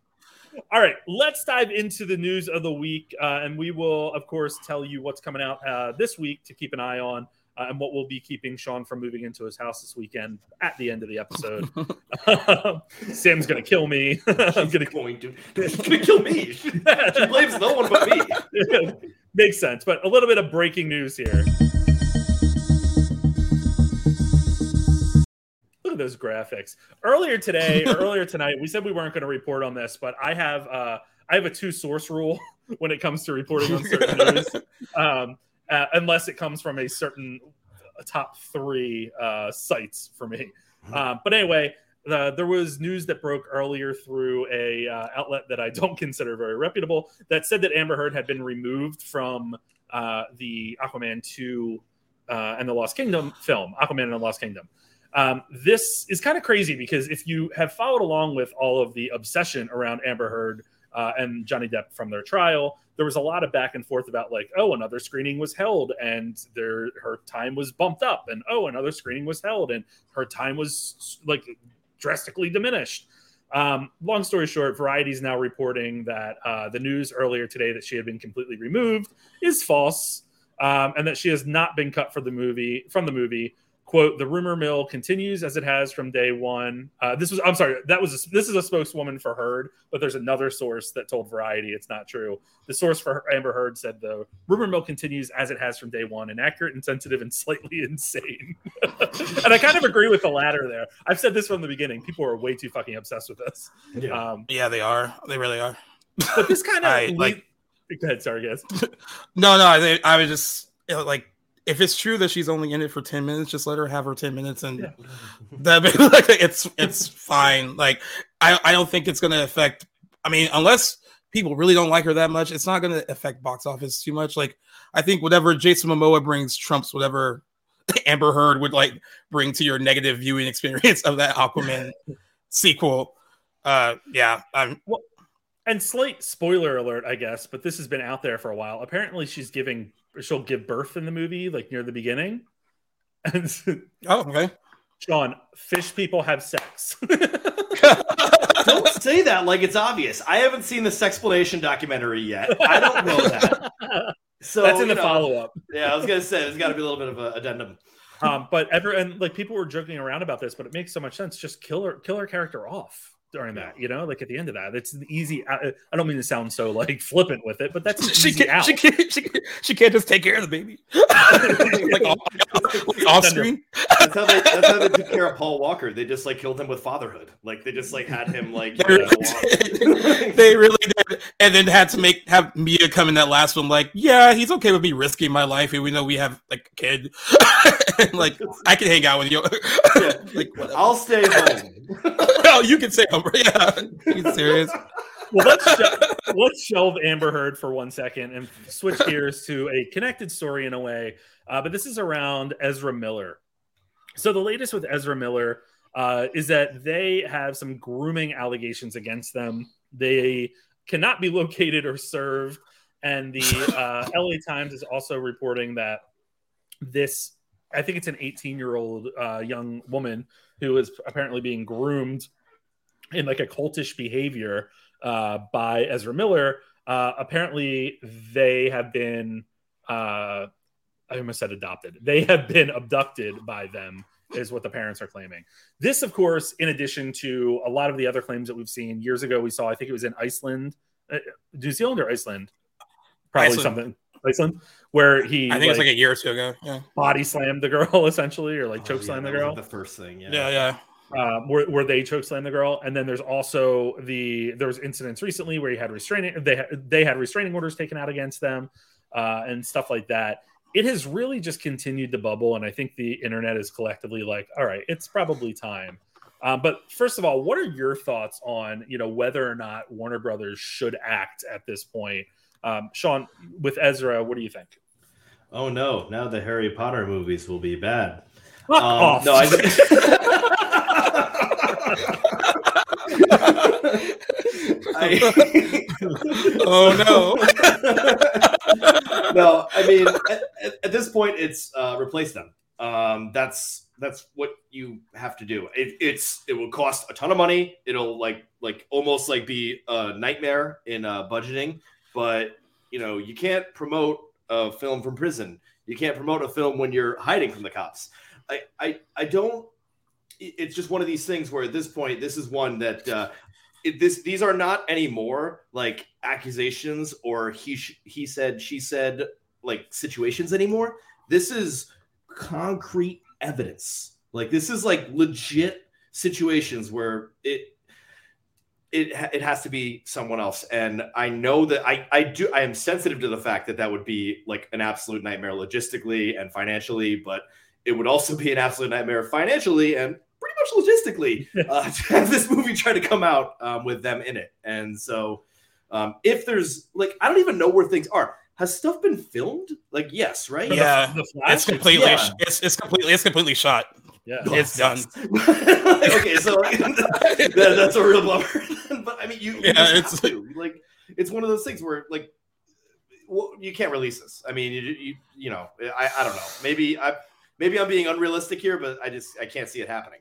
All right, let's dive into the news of the week, uh, and we will, of course, tell you what's coming out uh, this week to keep an eye on, uh, and what will be keeping Sean from moving into his house this weekend at the end of the episode. Sam's gonna kill me. I'm She's gonna going to, she's gonna kill me. She, she blames no one but me. Makes sense, but a little bit of breaking news here. Look at those graphics. Earlier today, or earlier tonight, we said we weren't going to report on this, but I have uh, I have a two source rule when it comes to reporting on certain news, um, uh, unless it comes from a certain top three uh, sites for me. Um, but anyway, the, there was news that broke earlier through a uh, outlet that I don't consider very reputable that said that Amber Heard had been removed from uh, the Aquaman 2 uh, and the Lost Kingdom film, Aquaman and the Lost Kingdom. Um, this is kind of crazy because if you have followed along with all of the obsession around Amber Heard uh, and Johnny Depp from their trial, there was a lot of back and forth about like, oh, another screening was held and their her time was bumped up, and oh, another screening was held and her time was like drastically diminished. Um, long story short, Variety is now reporting that uh, the news earlier today that she had been completely removed is false, um, and that she has not been cut for the movie from the movie. "Quote: The rumor mill continues as it has from day one." Uh, this was I'm sorry, that was a, this is a spokeswoman for Heard, but there's another source that told Variety it's not true. The source for Amber Heard said the rumor mill continues as it has from day one, inaccurate, insensitive, and slightly insane. and I kind of agree with the latter there. I've said this from the beginning. People are way too fucking obsessed with this. Yeah. Um, yeah, they are. They really are. but this kind of I, like- Go ahead, sorry, guys. No, no, I, I was just you know, like, if it's true that she's only in it for ten minutes, just let her have her ten minutes, and Yeah. that like it's it's fine. Like, I I don't think it's gonna affect. I mean, unless people really don't like her that much, it's not gonna affect box office too much. Like, I think whatever Jason Momoa brings trumps whatever Amber Heard would like bring to your negative viewing experience of that Aquaman sequel. Uh, yeah, I'm And slight spoiler alert, I guess, but this has been out there for a while. Apparently, she's giving she'll give birth in the movie, like near the beginning. And oh okay. Sean, fish people have sex. Don't say that like it's obvious. I haven't seen the Sexplanation documentary yet. I don't know that. So That's in the know, follow up. Yeah, I was gonna say there's got to be a little bit of an addendum. Um, but ever and like people were joking around about this, but it makes so much sense. Just kill her, kill her character off during that. You know, like at the end of that, it's an easy. I, I don't mean to sound so like flippant with it, but that's She can't, out. she can't, she can't, she can't just take care of the baby. like, my God. off screen. That's how they. That's how they took care of Paul Walker. They just like killed him with fatherhood. Like they just like had him like. They really did. they really did, and then had to make have Mia come in that last one. Like, yeah, he's okay with me risking my life, even though we have like a kid. and, like, I can hang out with you. Yeah. like, whatever. I'll stay home. no, you can say, yeah, you serious? well, let's sh- let's shelve Amber Heard for one second and switch gears to a connected story in a way. Uh, but this is around Ezra Miller. So the latest with Ezra Miller uh, is that they have some grooming allegations against them. They cannot be located or served, and the uh, LA Times is also reporting that this. I think it's an 18 year old uh, young woman who is apparently being groomed in like a cultish behavior uh, by Ezra Miller. Uh, apparently, they have been, uh, I almost said adopted. They have been abducted by them, is what the parents are claiming. This, of course, in addition to a lot of the other claims that we've seen years ago, we saw, I think it was in Iceland, uh, New Zealand or Iceland, probably Iceland. something. Iceland, where he I think it's like a year or two ago. Yeah, body slammed the girl essentially, or like choke Oh, yeah, slammed that the girl the first thing. Yeah. yeah, yeah. Um, where, where they choke slam the girl, and then there's also the there was incidents recently where he had restraining they had they had restraining orders taken out against them uh, and stuff like that. It has really just continued to bubble, and I think the internet is collectively like, all right, it's probably time. Um, but first of all, what are your thoughts on you know whether or not Warner Brothers should act at this point? Um, Sean, with Ezra, what do you think? Oh no! Now the Harry Potter movies will be bad. Fuck Um, off. No, I. I Oh no. no, I mean, at, at- at this point, it's uh, replace them. Um, that's that's what you have to do. It, it's it will cost a ton of money. It'll like like almost like be a nightmare in uh, budgeting. But you know, you can't promote a film from prison. You can't promote a film when you're hiding from the cops. I I, I don't. It- It's just one of these things where at this point, this is one that uh, it, this these are not anymore like accusations or he sh- he said she said like situations anymore. This is concrete evidence. Like this is like legit situations where it it it has to be someone else and i know that i i do i am sensitive to the fact that that would be like an absolute nightmare logistically and financially but it would also be an absolute nightmare financially and logistically uh, to have this movie try to come out um, with them in it and so um, if there's like i don't even know where things are has stuff been filmed like yes right Yeah, The Flash? it's completely, Yeah. it's, it's completely, it's completely shot. yeah. It's done. okay, so like, that, that's a real bummer. but I mean, you, you Yeah, just it's- have to. like it's one of those things where like well, you can't release this. I mean, you you, you know, I, I don't know. Maybe I maybe I'm being unrealistic here, but I just I can't see it happening.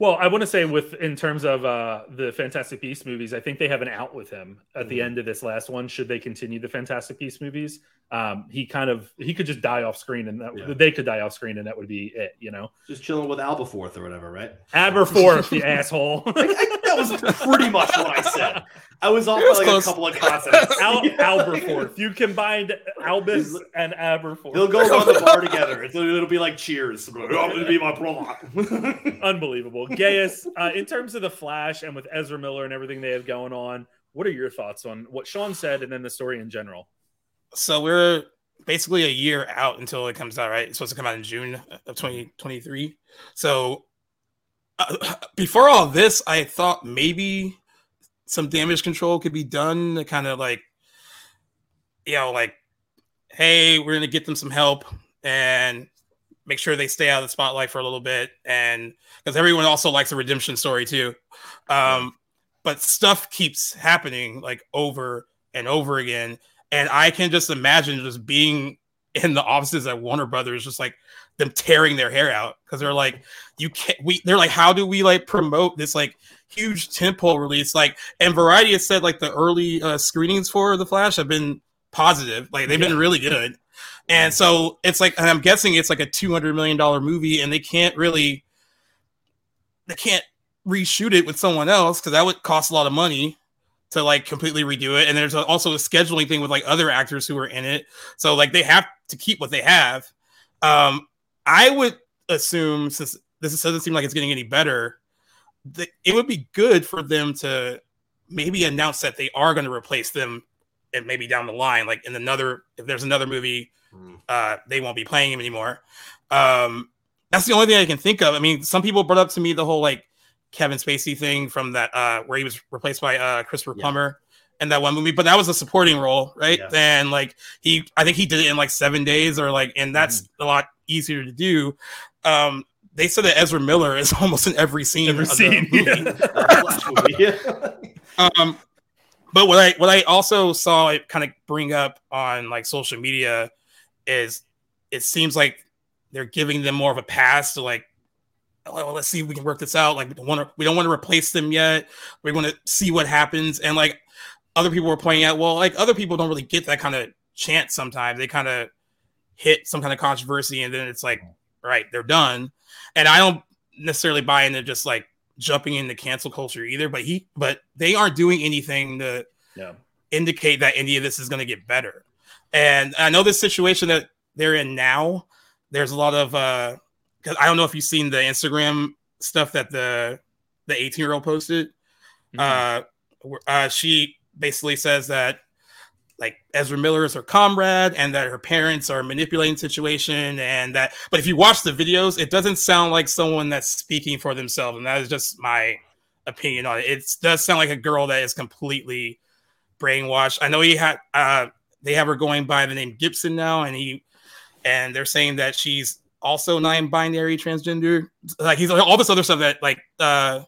Well, I want to say with in terms of uh, the Fantastic Beast movies, I think they have an out with him at the Mhm. end of this last one. Should they continue the Fantastic Beast movies, um, he kind of he could just die off screen, and that Yeah. they could die off screen, and that would be it. You know, Just chilling with Albaforth or whatever, right? Aberforth, the asshole. I, I, that was pretty much what I said. I was off It was by like close. a couple of consonants. Al- Alberforth. You combined Albus and Aberforth. They'll go around the bar together. It'll, it'll be like Cheers. It'll be my brother. Unbelievable. Gaius, uh, in terms of the Flash and with Ezra Miller and everything they have going on, what are your thoughts on what Sean said and then the story in general? So we're basically a year out until it comes out, right? It's supposed to come out in June of 2023. So uh, before all this, I thought maybe some damage control could be done to kind of like, you know, like, hey, we're going to get them some help and make sure they stay out of the spotlight for a little bit. And because everyone also likes a redemption story too. Um, but stuff keeps happening like over and over again and I can just imagine just being in the offices at Warner Brothers, just like them tearing their hair out because they're like, you can't. We they're like, how do we like promote this like huge tentpole release? Like, and Variety has said like the early uh, screenings for The Flash have been positive, like they've been really good, and so it's like, and I'm guessing it's like a two hundred million dollar movie, and they can't really, they can't reshoot it with someone else because that would cost a lot of money to like completely redo it. And there's also a scheduling thing with like other actors who are in it. So like they have to keep what they have. Um, I would assume since this doesn't seem like it's getting any better, that it would be good for them to maybe announce that they are going to replace them and maybe down the line, like in another if there's another movie, Hmm. uh, they won't be playing him anymore. Um, that's the only thing I can think of. I mean, some people brought up to me the whole like Kevin Spacey thing from that uh where he was replaced by uh Christopher Yeah. Plummer in that one movie, but that was a supporting role, right? And like he I think he did it in like seven days or like and that's Mm-hmm. a lot easier to do. Um they said that Ezra Miller is almost in every scene. Every scene, movie. yeah. Um, but what I what I also saw it kind of bring up on like social media is it seems like they're giving them more of a pass to like, well, let's see if we can work this out. Like we don't want to we don't want to replace them yet. We want to see what happens. And like other people were pointing out, well, like other people don't really get that kind of chance sometimes. They kind of hit some kind of controversy and then it's like, right, they're done. And I don't necessarily buy into just like jumping into cancel culture either, but he but they aren't doing anything to Yeah. indicate that any of this is going to get better. And I know this situation that they're in now, there's a lot of uh cuz I don't know if you've seen the Instagram stuff that the the 18 year old posted. Uh, wh- uh she basically says that like Ezra Miller is her comrade and that her parents are manipulating the situation and that but if you watch the videos it doesn't sound like someone that's speaking for themselves and that is just my opinion on it. It does sound like a girl that is completely brainwashed. I know he had uh they have her going by the name gibson now and he and they're saying that she's also non-binary transgender. Like he's all this other stuff that like uh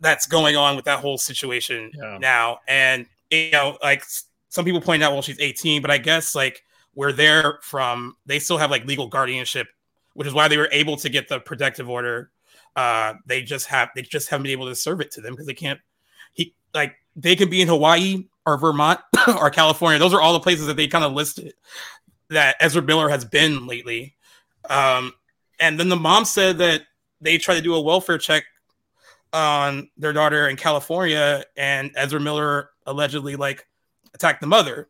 that's going on with that whole situation Yeah. now. And you know like some people point out well she's 18 but i guess like where they're from they still have like legal guardianship which is why they were able to get the protective order. Uh they just have they just haven't been able to serve it to them because they can't he like they could be in hawaii or vermont or california. Those are all the places that they kind of listed that ezra miller has been lately um and then the mom said that they tried to do a welfare check on their daughter in California, and Ezra Miller allegedly like attacked the mother.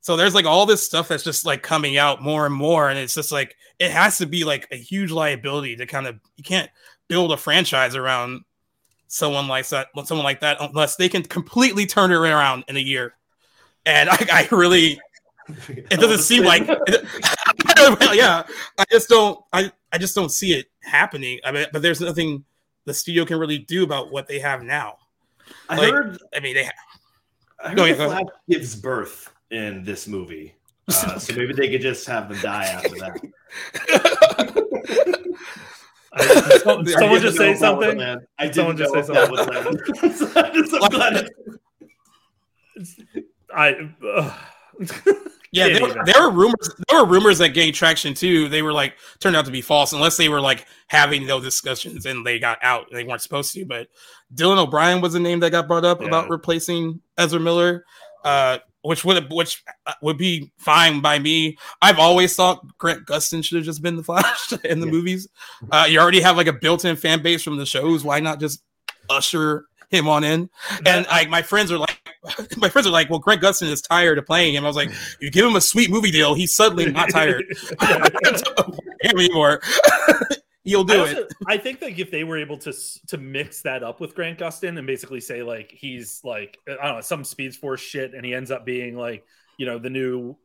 So there's like all this stuff that's just like coming out more and more, and it's just like it has to be like a huge liability to kind of you can't build a franchise around someone like that, someone like that, unless they can completely turn it around in a year. And I, I really, it doesn't seem like, yeah, I just don't, I, I just don't see it happening. I mean, but there's nothing the studio can really do about what they have now. I Like- heard. I mean, they, I heard Go ahead, the go ahead. Flash gives birth in this movie, uh, so maybe they could just have them die after that. I- so- I someone just say if that something. I didn't Someone just say something. that was I'm just- I'm glad it- I. ugh. Yeah, there, there were rumors. There were rumors that gained traction too. They were like turned out to be false, unless they were like having no discussions and they got out. and They weren't supposed to. But Dylan O'Brien was the name that got brought up Yeah. about replacing Ezra Miller, uh, which would which uh, would be fine by me. I've always thought Grant Gustin should have just been the Flash in the Yeah. movies. Uh, you already have like a built-in fan base from the shows. Why not just usher him on in? And like my friends are like, my friends are like, well, Grant Gustin is tired of playing him. I was like, you give him a sweet movie deal, he's suddenly not tired anymore. I, do also- it. I think that if they were able to to mix that up with Grant Gustin and basically say like he's like I don't know some Speed Force shit and he ends up being like you know the new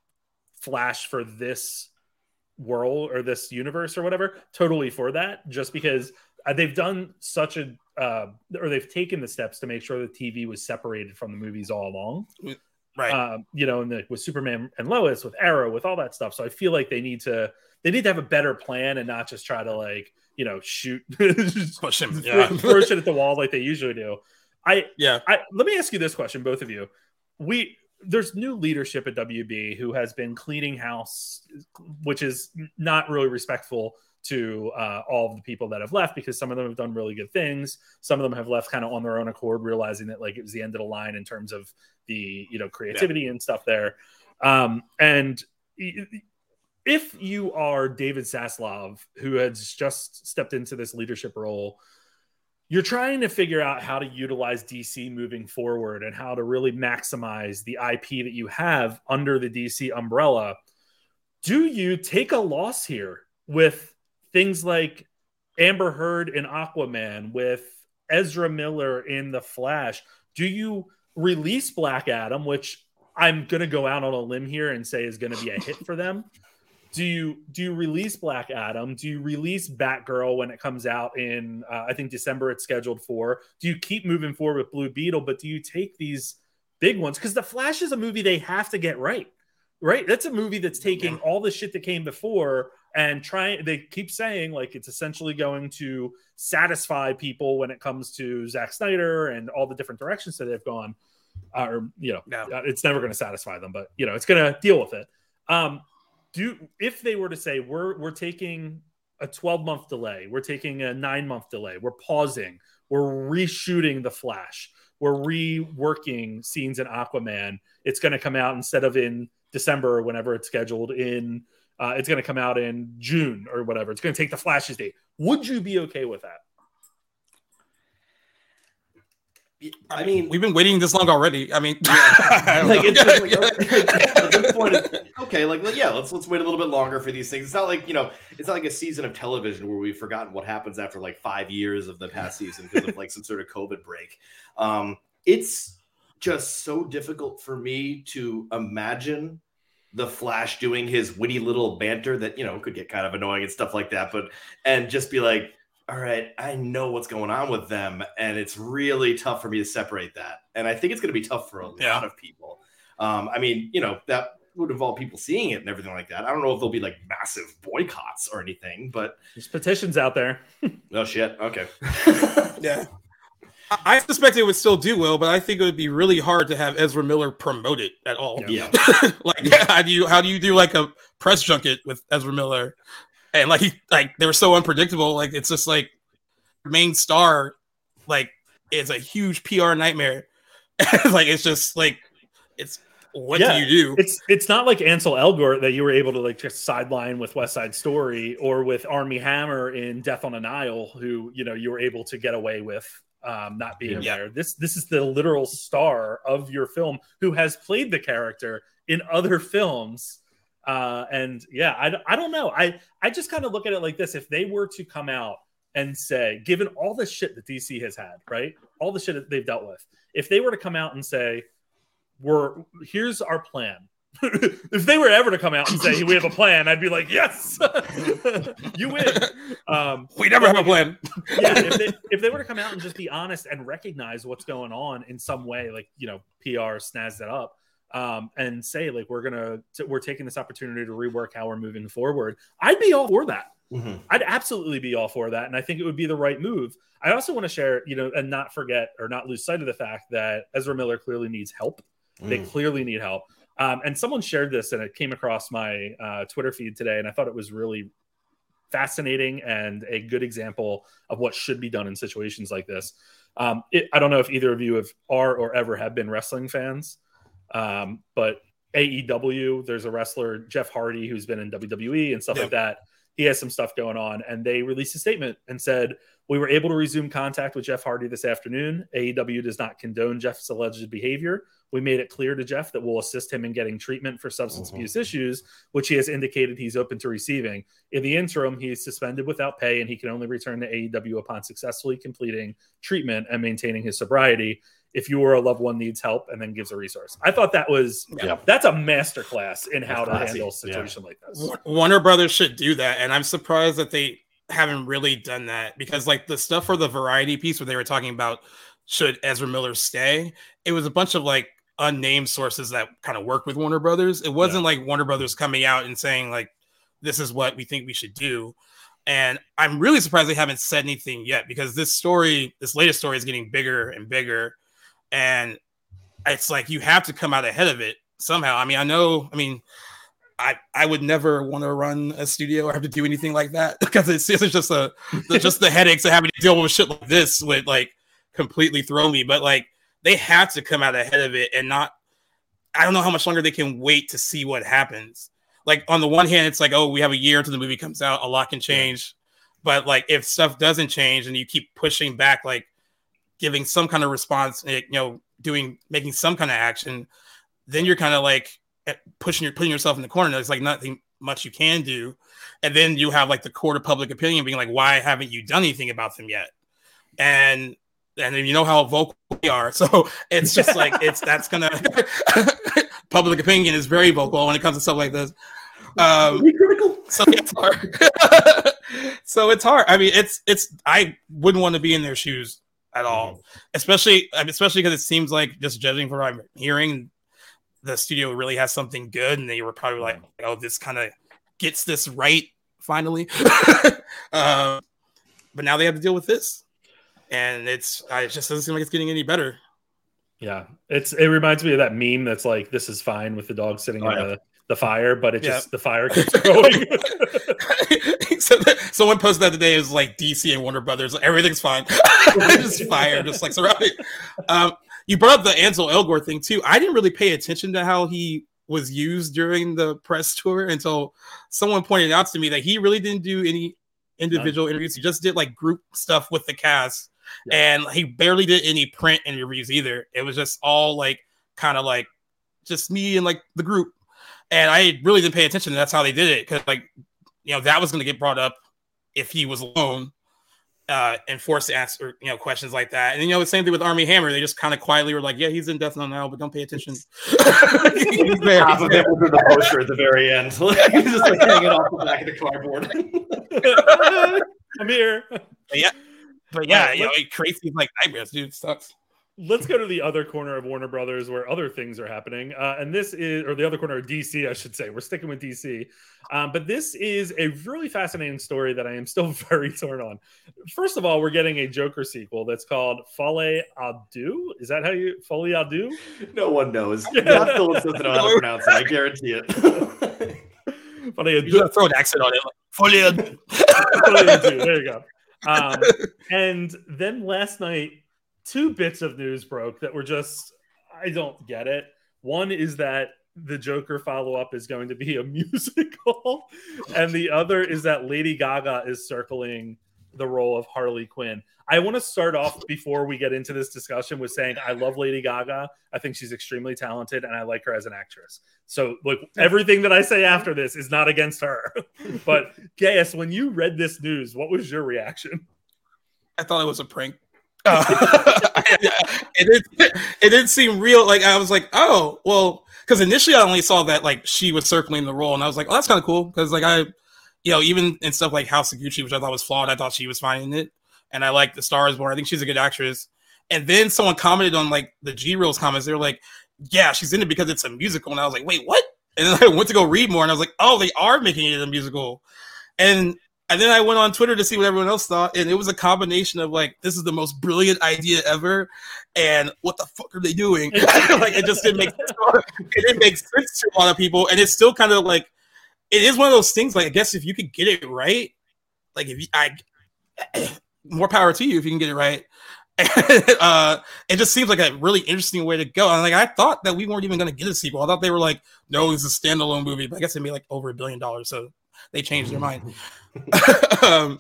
Flash for this world or this universe or whatever, totally for that. Just because uh, they've done such a uh, or they've taken the steps to make sure the TV was separated from the movies all along. Right. um, you know, and the, with Superman and Lois, with Arrow, with all that stuff. So I feel like they need to they need to have a better plan and not just try to like you know shoot Push him. Yeah. throw shit at the wall like they usually do. I yeah. I let me ask you this question, both of you. We there's new leadership at WB who has been cleaning house, which is not really respectful to uh, all of the people that have left because some of them have done really good things. Some of them have left kind of on their own accord, realizing that like it was the end of the line in terms of the you know creativity and stuff there. Um, and if you are David Zaslav, who has just stepped into this leadership role, you're trying to figure out how to utilize DC moving forward and how to really maximize the IP that you have under the DC umbrella. Do you take a loss here with things like Amber Heard in Aquaman with Ezra Miller in The Flash. Do you release Black Adam, which I'm going to go out on a limb here and say is going to be a hit for them? Do you do you release Black Adam? Do you release Batgirl when it comes out in uh, I think December it's scheduled for? Do you keep moving forward with Blue Beetle? But do you take these big ones because The Flash is a movie they have to get right, right? That's a movie that's taking all the shit that came before and trying. They keep saying like it's essentially going to satisfy people when it comes to Zack Snyder and all the different directions that they've gone. Uh, or you know, No. uh, it's never going to satisfy them, but you know, it's going to deal with it. Um, do if they were to say we're we're taking a 12 month delay, we're taking a nine month delay, we're pausing, we're reshooting the Flash, we're reworking scenes in Aquaman. It's going to come out instead of in December or whenever it's scheduled in. Uh, it's going to come out in June or whatever. It's going to take the Flash's date. Would you be okay with that? I mean, We've been waiting this long already. I mean, like it's just like, okay, at this point, okay, like, like, yeah, let's let's wait a little bit longer for these things. It's not like you know, it's not like a season of television where we've forgotten what happens after like five years of the past season because of like some sort of COVID break. Um, it's just so difficult for me to imagine the Flash doing his witty little banter that you know could get kind of annoying and stuff like that, but and just be like. All right, I know what's going on with them, and it's really tough for me to separate that. And I think it's going to be tough for a Yeah. lot of people. Um, I mean, you know, that would involve people seeing it and everything like that. I don't know if there'll be like massive boycotts or anything, but There's petitions out there. oh shit, okay. yeah. I- I suspect it would still do well, but I think it would be really hard to have Ezra Miller promote it at all. yeah, like how do you how do you do like a press junket with Ezra Miller? And like he like they were so unpredictable. Like it's just like main star like is a huge PR nightmare. like it's just like it's what Yeah, do you do? It's it's not like Ansel Elgort that you were able to like just sideline with West Side Story or with Armie Hammer in Death on a Nile, who you know you were able to get away with um, not being Yeah. there. This this is the literal star of your film who has played the character in other films. Uh, and yeah, I, I don't know. I I just kind of look at it like this: if they were to come out and say, given all the shit that DC has had, right, all the shit that they've dealt with, if they were to come out and say, we're here's our plan. if they were ever to come out and say we have a plan, I'd be like, yes, you win. Um, we never have a plan. yeah, if they, if they were to come out and just be honest and recognize what's going on in some way, like you know, PR snazz that up, um, and say like we're gonna t- we're taking this opportunity to rework how we're moving forward, I'd be all for that. Mhm. I'd absolutely be all for that, and I think it would be the right move. I also want to share, you know, and not forget or not lose sight of the fact that Ezra Miller clearly needs help. They Mm. clearly need help. Um, and someone shared this, and it came across my uh, Twitter feed today, and I thought it was really fascinating and a good example of what should be done in situations like this. Um, it, I don't know if either of you have are or ever have been wrestling fans, um, but AEW, there's a wrestler Jeff Hardy who's been in WWE and stuff Yeah. like that. He has some stuff going on, and they released a statement and said we were able to resume contact with Jeff Hardy this afternoon. AEW does not condone Jeff's alleged behavior. We made it clear to Jeff that we'll assist him in getting treatment for substance Mhm. abuse issues, which he has indicated he's open to receiving. In the interim, he's suspended without pay and he can only return to AEW upon successfully completing treatment and maintaining his sobriety. If you or a loved one needs help, and then gives a resource. I thought that was Yeah. that's a masterclass in how to Classy, handle a yeah. situation like this. Wa- Warner Brothers should do that, and I'm surprised that they haven't really done that because, like, the stuff for the variety piece where they were talking about should Ezra Miller stay, it was a bunch of like unnamed sources that kind of work with Warner Brothers. It wasn't like Warner Brothers coming out and saying like, "This is what we think we should do." And I'm really surprised they haven't said anything yet because this story, this latest story, is getting bigger and bigger, and it's like you have to come out ahead of it somehow. I mean, I know, I mean. I, I would never want to run a studio or have to do anything like that because it's, it's just a the, just the headaches of having to deal with shit like this would like completely throw me. But like they have to come out ahead of it and not. I don't know how much longer they can wait to see what happens. Like on the one hand, it's like oh we have a year until the movie comes out, a lot can change. But like if stuff doesn't change and you keep pushing back, like giving some kind of response, eh, you know, doing making some kind of action, then you're kind of like eh, pushing your putting yourself in the corner. It's like nothing much you can do, and then you have like the court of public opinion being like, why haven't you done anything about them yet? And and you know how vocal we are, so it's just like it's that's gonna public opinion is very vocal when it comes to stuff like this. Um, Be critical. so it's hard. so it's hard. I mean, it's it's. I wouldn't want to be in their shoes at all, especially I mean, especially because it seems like just judging from what I'm hearing, the studio really has something good, and they were probably like, "Oh, this kind of gets this right finally." um, but now they have to deal with this, and it's uh, it just doesn't seem like it's getting any better. Yeah, it's it reminds me of that meme that's like, "This is fine" with the dog sitting Oh, yeah. the, the fire, but it Yeah. just the fire keeps going. so someone posted that today. Was like DC and Warner Brothers. Everything's fine. just fire, just like surrounded. Um, you brought up the Ansel Elgort thing too. I didn't really pay attention to how he was used during the press tour until someone pointed out to me that he really didn't do any individual interviews. He just did like group stuff with the cast, and he barely did any print interviews either. It was just all like kind of like just me and like the group. And I really didn't pay attention. That's how they did it because like you know that was going to get brought up if he was alone uh and forced to answer you know questions like that and you know the same thing with armie hammer they just kind of quietly were like yeah he's in death note now but don't pay attention He's there, Half of there. it was the poster at the very end. He's just like hanging off the back of the cardboard. I'm here. But yeah Alright, you know let's- it creates these like nightmares dude it sucks Let's go to the other corner of Warner Brothers where other things are happening. Uh, and this is, or the other corner of DC, I should say. We're sticking with DC. Um, but this is a really fascinating story that I am still very torn on. First of all, we're getting a Joker sequel that's called Fale Adu. Is that how you, Folie à Deux? no one knows. Matt Phillips doesn't know how to pronounce it. I guarantee it. Fale you gotta throw an accent on it like fully Folie à Deux. There you go. Um, and then last night, two bits of news broke that were just, I don't get it. One is that the Joker follow up is going to be a musical, and the other is that Lady Gaga is circling the role of Harley Quinn. I want to start off before we get into this discussion with saying I love Lady Gaga. I think she's extremely talented and I like her as an actress. So, like, everything that I say after this is not against her. but, Gaius, when you read this news, what was your reaction? I thought it was a prank. Uh, it didn't. It didn't seem real. Like I was like, oh, well, because initially I only saw that like she was circling the role, and I was like, oh, that's kind of cool. Because like I, you know, even in stuff like House of Gucci, which I thought was flawed, I thought she was fine in it, and I like The Stars Born. I think she's a good actress. And then someone commented on like the G-Reelz comments. They were like, yeah, she's in it because it's a musical, and I was like, wait, what? And then I went to go read more, and I was like, oh, they are making it a musical, and and then I went on Twitter to see what everyone else thought, and it was a combination of like, this is the most brilliant idea ever, and what the fuck are they doing? like, it just didn't make sense. it didn't make sense to a lot of people, and it's still kind of like, it is one of those things. Like, I guess if you could get it right, like if you, I, more power to you if you can get it right. uh, it just seems like a really interesting way to go. And like, I thought that we weren't even going to get a sequel. I thought they were like, no, it's a standalone movie, but I guess it made like over a billion dollars, so they changed their mind. um,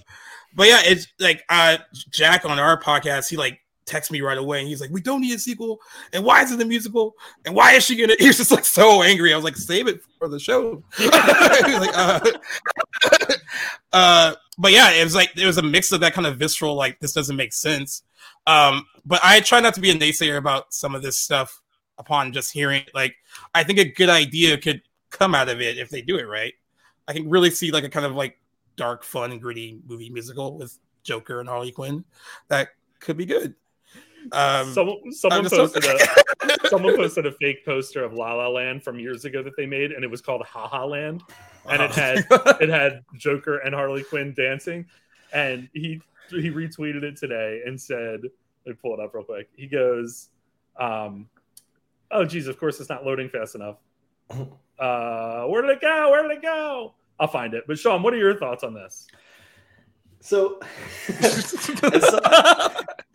but yeah, it's like uh, Jack on our podcast. He like texts me right away, and he's like, "We don't need a sequel, and why is it a musical? And why is she gonna?" He was just like so angry. I was like, "Save it for the show." Like, uh, uh, but yeah, it was like it was a mix of that kind of visceral, like this doesn't make sense. Um, but I try not to be a naysayer about some of this stuff upon just hearing. it. Like, I think a good idea could come out of it if they do it right. I can really see like a kind of like dark, fun, gritty movie musical with Joker and Harley Quinn that could be good. Um, Someone, someone I'm posted a someone posted a fake poster of La La Land from years ago that they made, and it was called Ha Ha Land, and it had it had Joker and Harley Quinn dancing, and he he retweeted it today and said, "Let me pull it up real quick." He goes, um, "Oh, geez, of course it's not loading fast enough. Uh, where did it go? Where did it go? I'll find it." But Sean, what are your thoughts on this? So, as, so-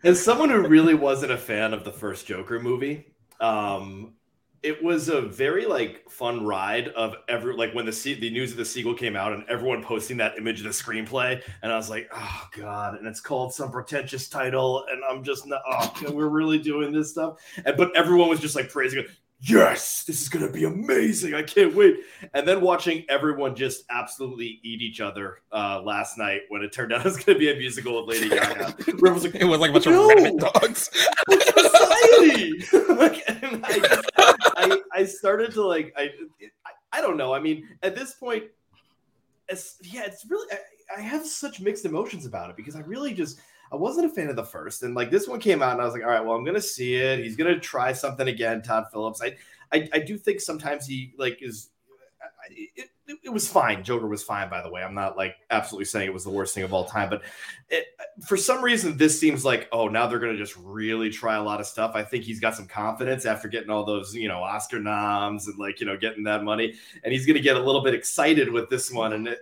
as someone who really wasn't a fan of the first Joker movie, um, it was a very like fun ride of every like when the the news of the sequel came out and everyone posting that image of the screenplay, and I was like, oh god, and it's called some pretentious title, and I'm just not, oh, we're really doing this stuff, and but everyone was just like praising it. Yes, this is gonna be amazing. I can't wait. And then watching everyone just absolutely eat each other uh, last night when it turned out it was gonna be a musical with Lady Gaga. Where it was like, It was like a bunch No. of rabbit dogs. society. like, I, I, I started to like, I, I, I don't know. I mean, at this point, it's yeah, it's really. I, I have such mixed emotions about it because I really just. I wasn't a fan of the first, and like this one came out, and I was like, "All right, well, I'm gonna see it. He's gonna try something again." Todd Phillips. I, I, I do think sometimes he like is. It, it, it was fine. Joker was fine, by the way. I'm not like absolutely saying it was the worst thing of all time, but it, for some reason, this seems like, oh, now they're to just really try a lot of stuff. I think he's got some confidence after getting all those, you know, Oscar noms and like, you know, getting that money. And he's to get a little bit excited with this one. And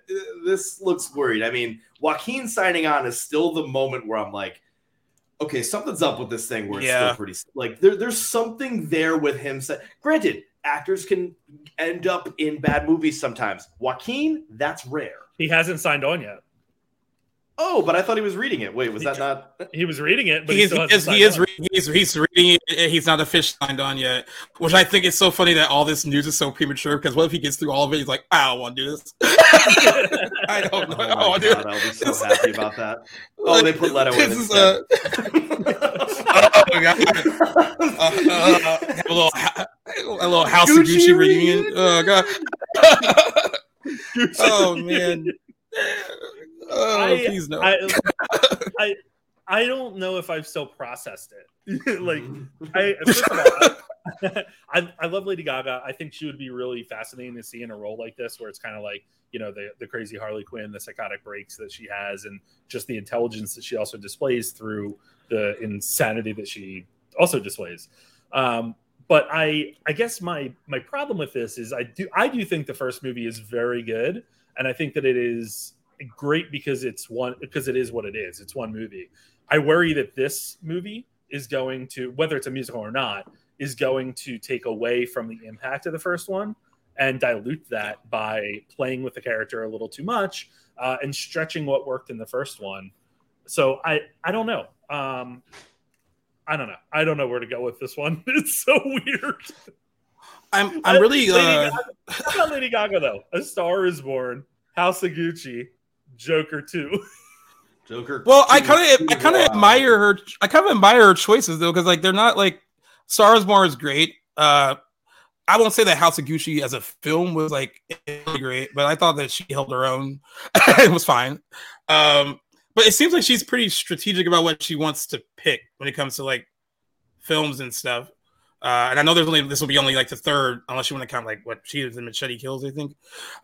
this looks worried. I mean, Joaquin signing on is still the moment where I'm like, okay, something's up with this thing where it's Yeah. still pretty, like, there, there's something there with him. Sa- Granted, actors can end up in bad movies sometimes. Joaquin, that's rare. He hasn't signed on yet. Oh, but I thought he was reading it. Wait, was that not? He was reading it, but He he, is, still he is, signed he is reading, he's, he's reading it. He's not officially signed on yet, which I think is so funny that all this news is so premature. Because what if he gets through all of it? He's like, I don't want to do this. I don't know. Oh I don't want to do God. I'll be so happy about that. Oh, they put Leto in This is a, oh my god! Uh, uh, have a little, a little House of Gucci Gucci reunion. reunion. Oh god! oh man! Oh I- please no! I, I I don't know if I've still processed it. like I first of all, I, I love Lady Gaga. I think she would be really fascinating to see in a role like this, where it's kind of like you know the the crazy Harley Quinn, the psychotic breaks that she has, and just the intelligence that she also displays through the insanity that she also displays. Um, but I I guess my my problem with this is I do I do think the first movie is very good, and I think that it is great because it's one because it is what it is. It's one movie. I worry that this movie is going to whether it's a musical or not is going to take away from the impact of the first one and dilute that by playing with the character a little too much uh, and stretching what worked in the first one. So I I don't know. Um, I don't know. I don't know where to go with this one. It's so weird. I'm I'm really Lady uh, Gaga- How about Lady Gaga though? A Star is Born, House of Gucci, Joker too. Joker. well. I kind of I kind of wow. admire her. I kind of admire her choices though, because like they're not like Stars Born is great. Uh, I won't say that House of Gucci as a film was like really great, but I thought that she held her own. it was fine. Um, but it seems like she's pretty strategic about what she wants to pick when it comes to like films and stuff. Uh, and I know there's only this will be only like the third, unless you want to count like what she is in Machete Kills, I think.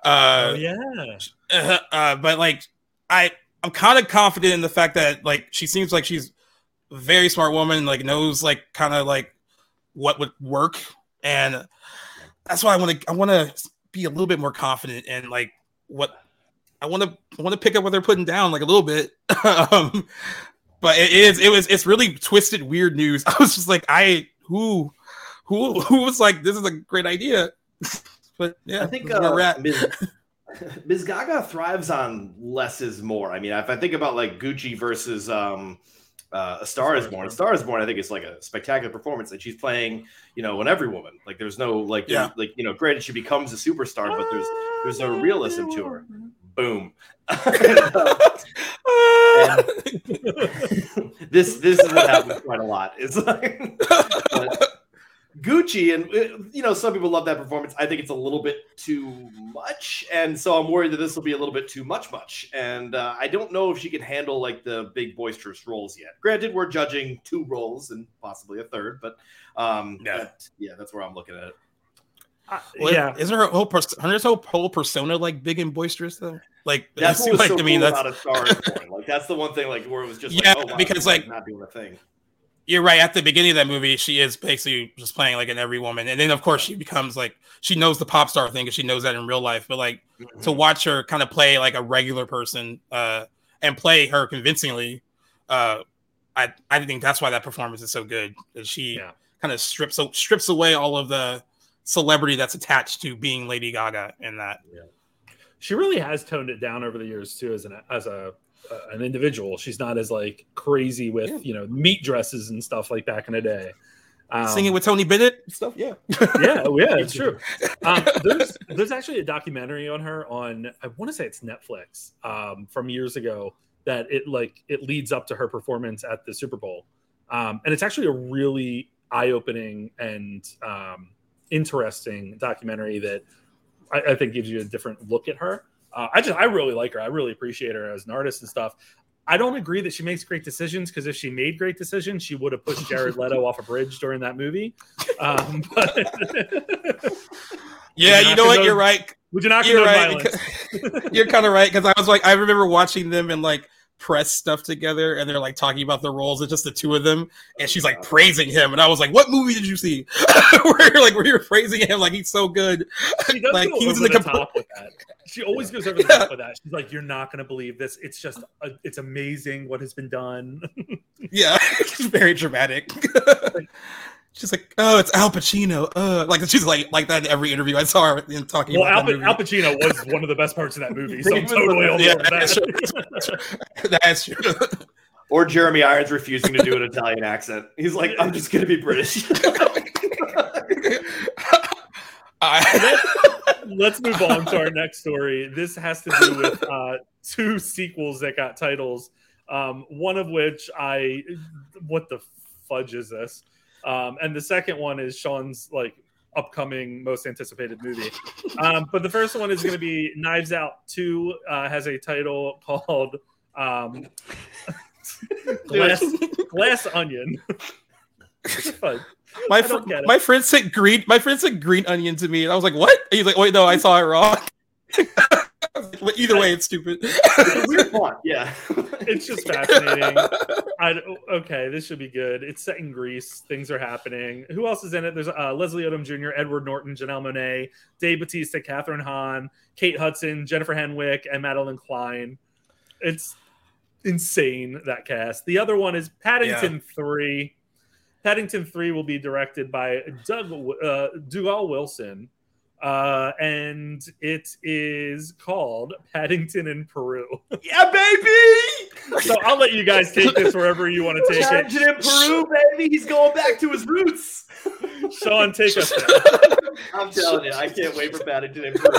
Uh, oh yeah. uh, but like I I'm kind of confident in the fact that like she seems like she's a very smart woman, like knows like kind of like what would work, and that's why I want to I want to be a little bit more confident in like what I want to I want to pick up what they're putting down like a little bit. um, but it is it was it's really twisted weird news. I was just like I who who who was like this is a great idea. But yeah, I think this uh, we're at. Ms. Ms. Gaga thrives on less is more. I mean, if I think about like Gucci versus um, uh, A Star Is Born, A Star Is Born, I think it's like a spectacular performance, and she's playing, you know, an every woman. Like, there's no like, Yeah. like you know, granted she becomes a superstar, but there's there's no realism to her. Boom. this this is what happens quite a lot. It's like but Gucci and uh, you know some people love that performance. I think it's a little bit too much, and so I'm worried that this will be a little bit too much, much. And uh, I don't know if she can handle like the big boisterous roles yet. Granted, we're judging two roles and possibly a third, but um, Yeah. that- yeah, that's where I'm looking at it. Uh, Well, yeah. isn't her whole pers- her whole whole persona like big and boisterous though? Like That's what was like so I mean cool that's about a Star. Like that's the one thing like where it was just Yeah, like, oh, wow, because, this like- not doing a thing. You're right. At the beginning of that movie, she is basically just playing like an every woman, and then of course she becomes like she knows the pop star thing because she knows that in real life. But like Mm-hmm. to watch her kind of play like a regular person uh, and play her convincingly, uh, I I think that's why that performance is so good. She Yeah. kind of strips so strips away all of the celebrity that's attached to being Lady Gaga in that. Yeah. she really has toned it down over the years too as an as a uh, an individual she's not as like crazy with Yeah. you know meat dresses and stuff like back in the day Um, Singing with Tony Bennett stuff. Yeah. yeah, oh, yeah, it's true. Um, there's there's actually a documentary on her on I want to say it's Netflix um, from years ago that it like it leads up to her performance at the Super Bowl, um, and it's actually a really eye opening and um, interesting documentary that I, I think gives you a different look at her. Uh, I just I really like her. I really appreciate her as an artist and stuff. I don't agree that she makes great decisions because if she made great decisions, she would have pushed Jared Leto off a bridge during that movie. Um, but Yeah, you know what? condone- You're right. would you not You're right. violence? because- You're kind of right because I was like, I remember watching them and like press stuff together, and they're like talking about the roles. It's just the two of them, and she's like praising him, and I was like, "What movie did you see?" where you're like, where you're praising him like he's so good. She does Like, go over in the, the comp- top with that. She always goes over the top with that. She's like, "You're not going to believe this. It's just, a, it's amazing what has been done." Yeah, it's very dramatic. She's like, "Oh, it's Al Pacino." Uh, like she's like like that in every interview I saw her in talking well, Al, about that Al. Pacino was one of the best parts of that movie, so I'm totally the- on yeah, board with that's that. That's true. Or Jeremy Irons refusing to do an Italian accent. He's like, I'm just gonna be British. I, Let's move on to our next story. This has to do with uh, two sequels that got titles. Um, one of which I, what the fudge is this? Um, and the second one is Sean's like upcoming most anticipated movie. Um, but the first one is going to be Knives Out Two. Uh, has a title called um, Glass Glass Onion. My fr- don't get it. my friend said green. My friend said green onion to me, and I was like, "What?" He's like, "Wait, no, I saw it wrong." I was like, "Well, Either way, it's stupid. It's a weird font, yeah. It's just fascinating. I, okay, this should be good. It's set in Greece. Things are happening. Who else is in it? There's uh, Leslie Odom Jr., Edward Norton, Janelle Monáe, Dave Bautista, Kathryn Hahn, Kate Hudson, Jennifer Henwick, and Madelyn Cline. It's insane that cast. The other one is Paddington Three. Paddington Three will be directed by Doug uh, Dougal Wilson, uh, and it is called Paddington in Peru. yeah, baby! So I'll let you guys take this wherever you want to take Paddington it. Paddington in Peru, baby. He's going back to his roots. Sean, take us. I'm telling you, I can't wait for Paddington in Peru.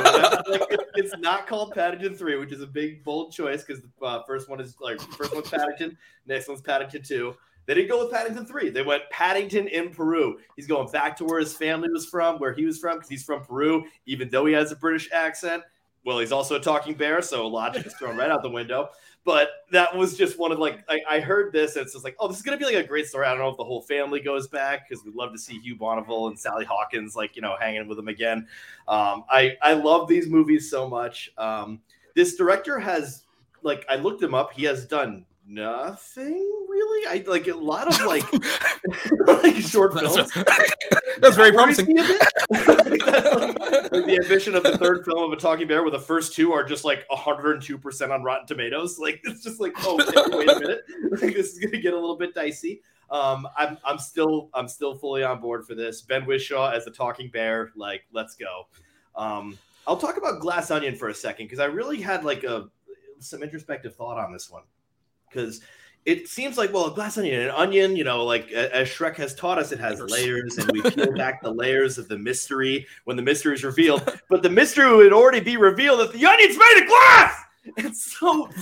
It's not called Paddington Three, which is a big bold choice because the uh, first one is like first one's Paddington, next one's Paddington Two. They didn't go with Paddington Three. They went Paddington in Peru. He's going back to where his family was from, where he was from, because he's from Peru, even though he has a British accent. Well, he's also a talking bear, so logic is thrown right out the window. But that was just one of like I, I heard this and it's just like, oh, this is gonna be like a great story. I don't know if the whole family goes back because we'd love to see Hugh Bonneville and Sally Hawkins like you know hanging with him again. Um, I I love these movies so much. Um, this director has like I looked him up. He has done nothing really. I like a lot of like like short films. That's, that's very promising. me a bit. That's like- like the ambition of the third film of a talking bear, where the first two are just like 102 percent on Rotten Tomatoes. Like it's just like, oh, wait a minute, like this is gonna get a little bit dicey. Um, I'm I'm still I'm still fully on board for this. Ben Whishaw as a talking bear, like let's go. Um, I'll talk about Glass Onion for a second because I really had like a some introspective thought on this one because it seems like well, a glass onion, an onion, you know, like as Shrek has taught us, it has layers, and we peel back the layers of the mystery when the mystery is revealed. But the mystery would already be revealed if the onion's made of glass. And so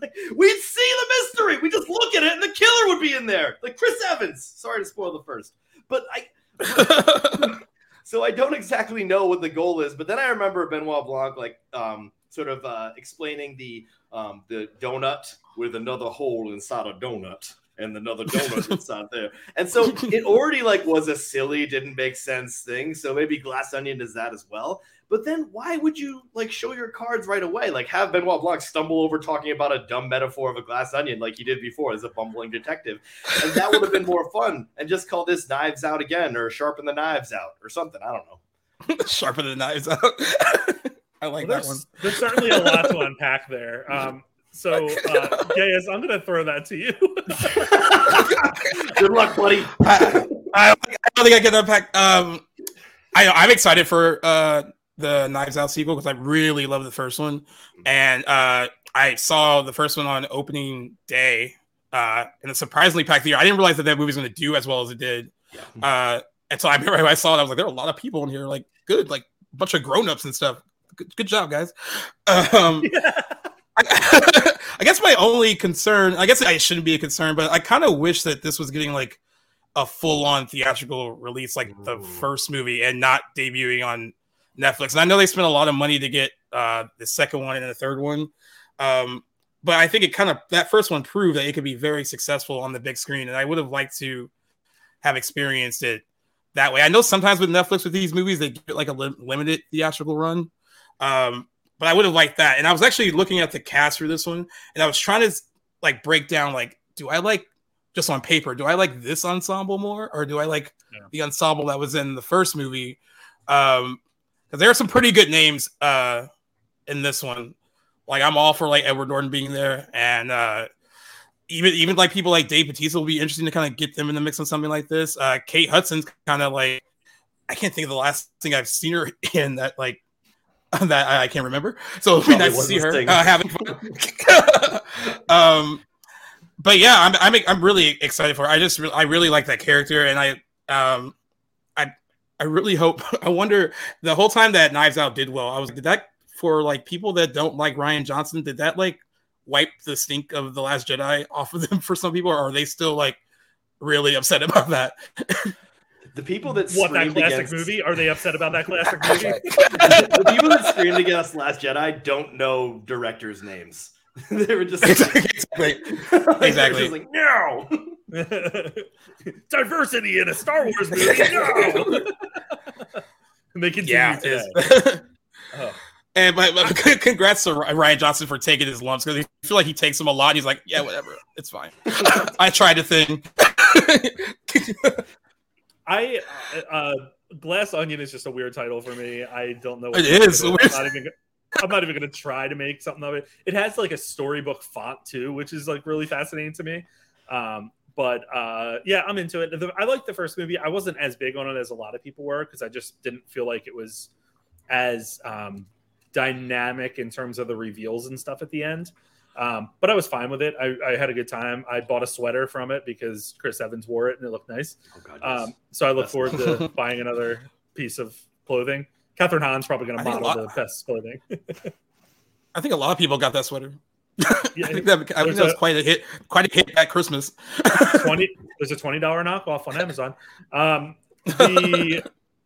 like, we'd see the mystery. We just look at it, and the killer would be in there, like Chris Evans. Sorry to spoil the first, but I so I don't exactly know what the goal is, but then I remember Benoit Blanc like um, sort of uh, explaining the um, the donut with another hole inside a donut and another donut inside there, and so it already like was a silly, didn't make sense thing. So maybe Glass Onion does that as well. But then why would you like show your cards right away? Like have Benoit Blanc stumble over talking about a dumb metaphor of a glass onion like he did before as a bumbling detective. And that would have been more fun. And just call this knives out again or sharpen the knives out or something. I don't know. Sharpen the knives out. I like Well, that one. there's, there's certainly a lot to unpack there. Um, so, uh, Gaius, I'm going to throw that to you. Good luck, buddy. I, I, I don't think I can unpack. Um, I, I'm excited for uh, the Knives Out sequel because I really love the first one, and uh, I saw the first one on opening day uh, in a surprisingly packed theater. I didn't realize that that movie was going to do as well as it did. Uh, and so I remember when I saw it, I was like, there are a lot of people in here, like good, like a bunch of grown-ups and stuff. Good, good job, guys. Um, I, I guess my only concern, I guess I shouldn't be a concern, but I kind of wish that this was getting like a full-on theatrical release, like the first movie, and not debuting on Netflix. And I know they spent a lot of money to get uh, the second one and the third one, um, but I think it kind of that first one proved that it could be very successful on the big screen, and I would have liked to have experienced it that way. I know sometimes with Netflix with these movies they get like a lim- limited theatrical run, um, but I would have liked that. And I was actually looking at the cast for this one, and I was trying to like break down like, do I like just on paper, do I like this ensemble more, or do I like Yeah. the ensemble that was in the first movie? Um, because there are some pretty good names uh in this one. Like I'm all for like Edward Norton being there, and uh even even like people like Dave Bautista will be interesting to kind of get them in the mix on something like this. Uh Kate Hudson's kind of like I can't think of the last thing I've seen her in that like that I, can't remember. So it'd be nice to see her uh, having fun. um, but yeah, I'm I'm I'm really excited for. Her. I just re- I really like that character, and I um I I really hope. I wonder the whole time that Knives Out did well. I was did that for like people that don't like Rian Johnson. Did that like wipe the stink of the Last Jedi off of them for some people, or are they still like really upset about that? The people that What that classic against, movie? Are they upset about that classic movie? the people that screamed against Last Jedi don't know directors' names. they were just exactly. like, they were Exactly. just like no. Diversity in a Star Wars movie. No. and they continue Yeah. today. it's- Oh. And but, but congrats to Rian Johnson for taking his lumps because I feel like he takes them a lot. He's like, yeah, whatever, it's fine. I tried a thing. I uh, Glass Onion is just a weird title for me. I don't know. It to make is. I'm not even. I'm not even going to try to make something of it. It has like a storybook font too, which is like really fascinating to me. Um, but uh, yeah, I'm into it. The- I like the first movie. I wasn't as big on it as a lot of people were because I just didn't feel like it was as um, dynamic in terms of the reveals and stuff at the end. Um, but I was fine with it. I, I had a good time. I bought a sweater from it because Chris Evans wore it and it looked nice. Oh, God, yes. Um, so I look That's- forward to buying another piece of clothing. Kathryn Hahn's probably going to think model lot- the best clothing. I think a lot of people got that sweater. Yeah, I think that, I think that was a- quite a hit, quite a hit at Christmas. Twenty there's a twenty dollar knockoff on Amazon. Um, the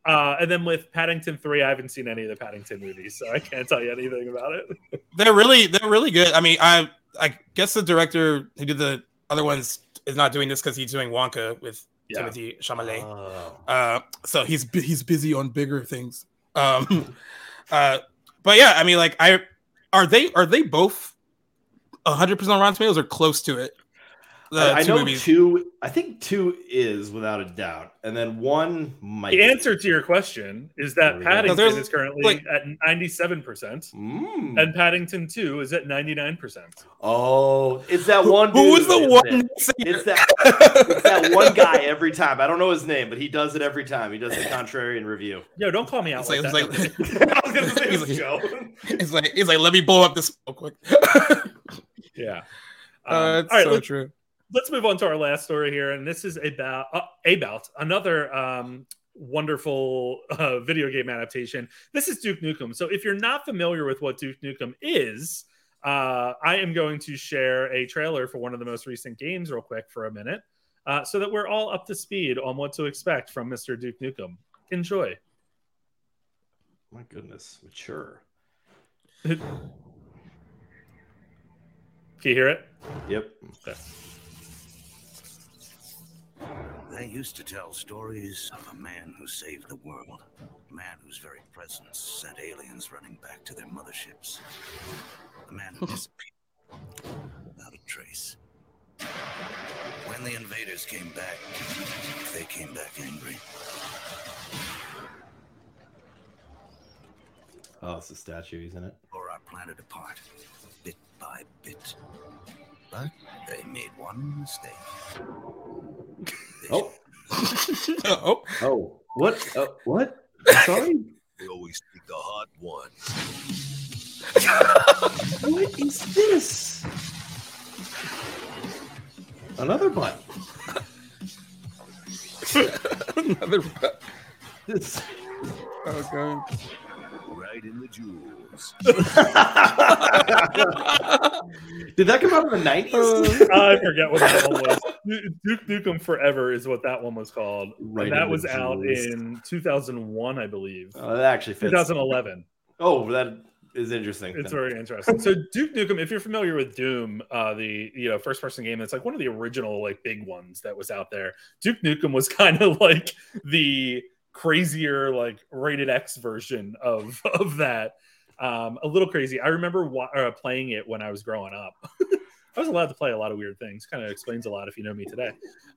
uh, and then with Paddington three, I haven't seen any of the Paddington movies, so I can't tell you anything about it. they're really, they're really good. I mean, I, I guess the director who did the other ones is not doing this because he's doing Wonka with Yeah. Timothée Chalamet. Oh. Uh, so he's he's busy on bigger things. Um, uh, but yeah, I mean, like, I are they are they both hundred percent on Rotten Tomatoes or close to it? The I, I know movies. two. I think two is without a doubt, and then one might. The answer to your question is that There we go. Paddington There's, is currently like- at ninety seven percent, Mm. and Paddington two is at ninety nine percent. Oh, it's that one. Who was the one? it? It's that. It's that one guy every time. I don't know his name, but he does it every time. He does the contrarian review. Yo, don't call me out It's like, like- that. it's like- I was gonna say it He's was like- Joe. It's like he's like, let me blow up this real quick. yeah. uh, Um, it's all right, so let's, true. Let's move on to our last story here, and this is about uh, about another um, wonderful uh, video game adaptation. This is Duke Nukem. So, if you're not familiar with what Duke Nukem is, uh, I am going to share a trailer for one of the most recent games, real quick, for a minute, uh, so that we're all up to speed on what to expect from Mr. Duke Nukem. Enjoy. My goodness, mature. Can you hear it? Yep. They used to tell stories of a man who saved the world. A man whose very presence sent aliens running back to their motherships. A man who disappeared without a trace. When the invaders came back, they came back angry. Oh, it's a statue, isn't it? Tore our planet apart, bit by bit. But they made one mistake. They Oh, oh, oh, what? Oh, what? I'm sorry. They always pick the hot one. what is this? Another butt. Another. It's- Oh, God. Right in the jewels. Did that come out in the nineties? I forget what that one was. Duke Nukem Forever is what that one was called. Right and that was the out in 2001, I believe. oh, that actually fits. 2011. Oh, that is interesting. It's very interesting. So Duke Nukem, if you're familiar with Doom, uh, the you know first person game, that's like one of the original like big ones that was out there. Duke Nukem was kind of like the crazier like rated X version of of that. Um, a little crazy. I remember wa- uh, playing it when I was growing up. I was allowed to play a lot of weird things. Kind of explains a lot if you know me today.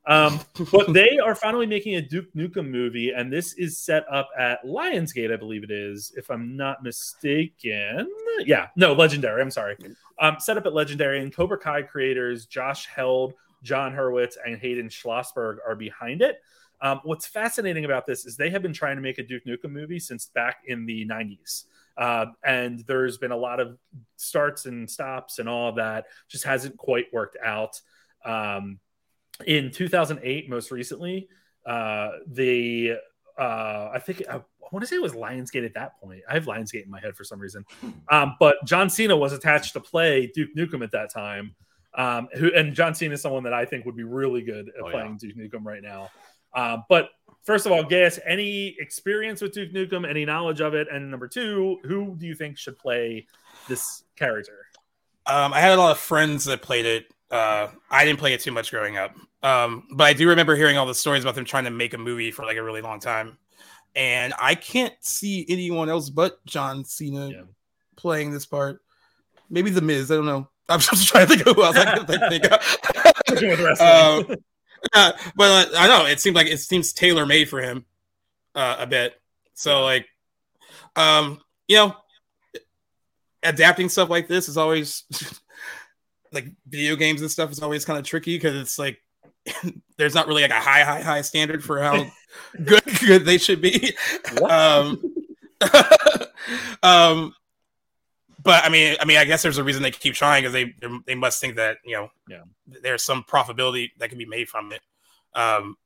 Um, but they are finally making a Duke Nukem movie, and this is set up at Lionsgate, I believe it is, if I'm not mistaken. Yeah, no, Legendary. I'm sorry. Um, set up at Legendary, and Cobra Kai creators Josh Heald, Jon Hurwitz, and Hayden Schlossberg are behind it. Um, what's fascinating about this is they have been trying to make a Duke Nukem movie since back in the 90s. Uh, and there's been a lot of starts and stops and all of that. Just hasn't quite worked out. Um, in 2008, most recently, uh, the uh, I think I, want to say it was Lionsgate at that point. I have Lionsgate in my head for some reason. Um, but John Cena was attached to play Duke Nukem at that time. Um, who and John Cena is someone that I think would be really good at Oh, playing Duke Nukem right now. Um, but first of all, Gaius, any experience with Duke Nukem, any knowledge of it? And number two, who do you think should play this character? Um, I had a lot of friends that played it. Uh, I didn't play it too much growing up, um, but I do remember hearing all the stories about them trying to make a movie for like a really long time. And I can't see anyone else but John Cena Yeah. playing this part. Maybe the Miz. I don't know. I'm just trying to think of who else I can think of. Wrestling. Uh, but uh, I know it seems like it seems tailor made for him uh, a bit. So like, um, you know, adapting stuff like this is always like video games and stuff is always kind of tricky because it's like there's not really like a high, high, high standard for how good good they should be. Um, um, but I mean, I mean, I guess there's a reason they keep trying because they they must think that you know, Yeah. there's some profitability that can be made from it. Um,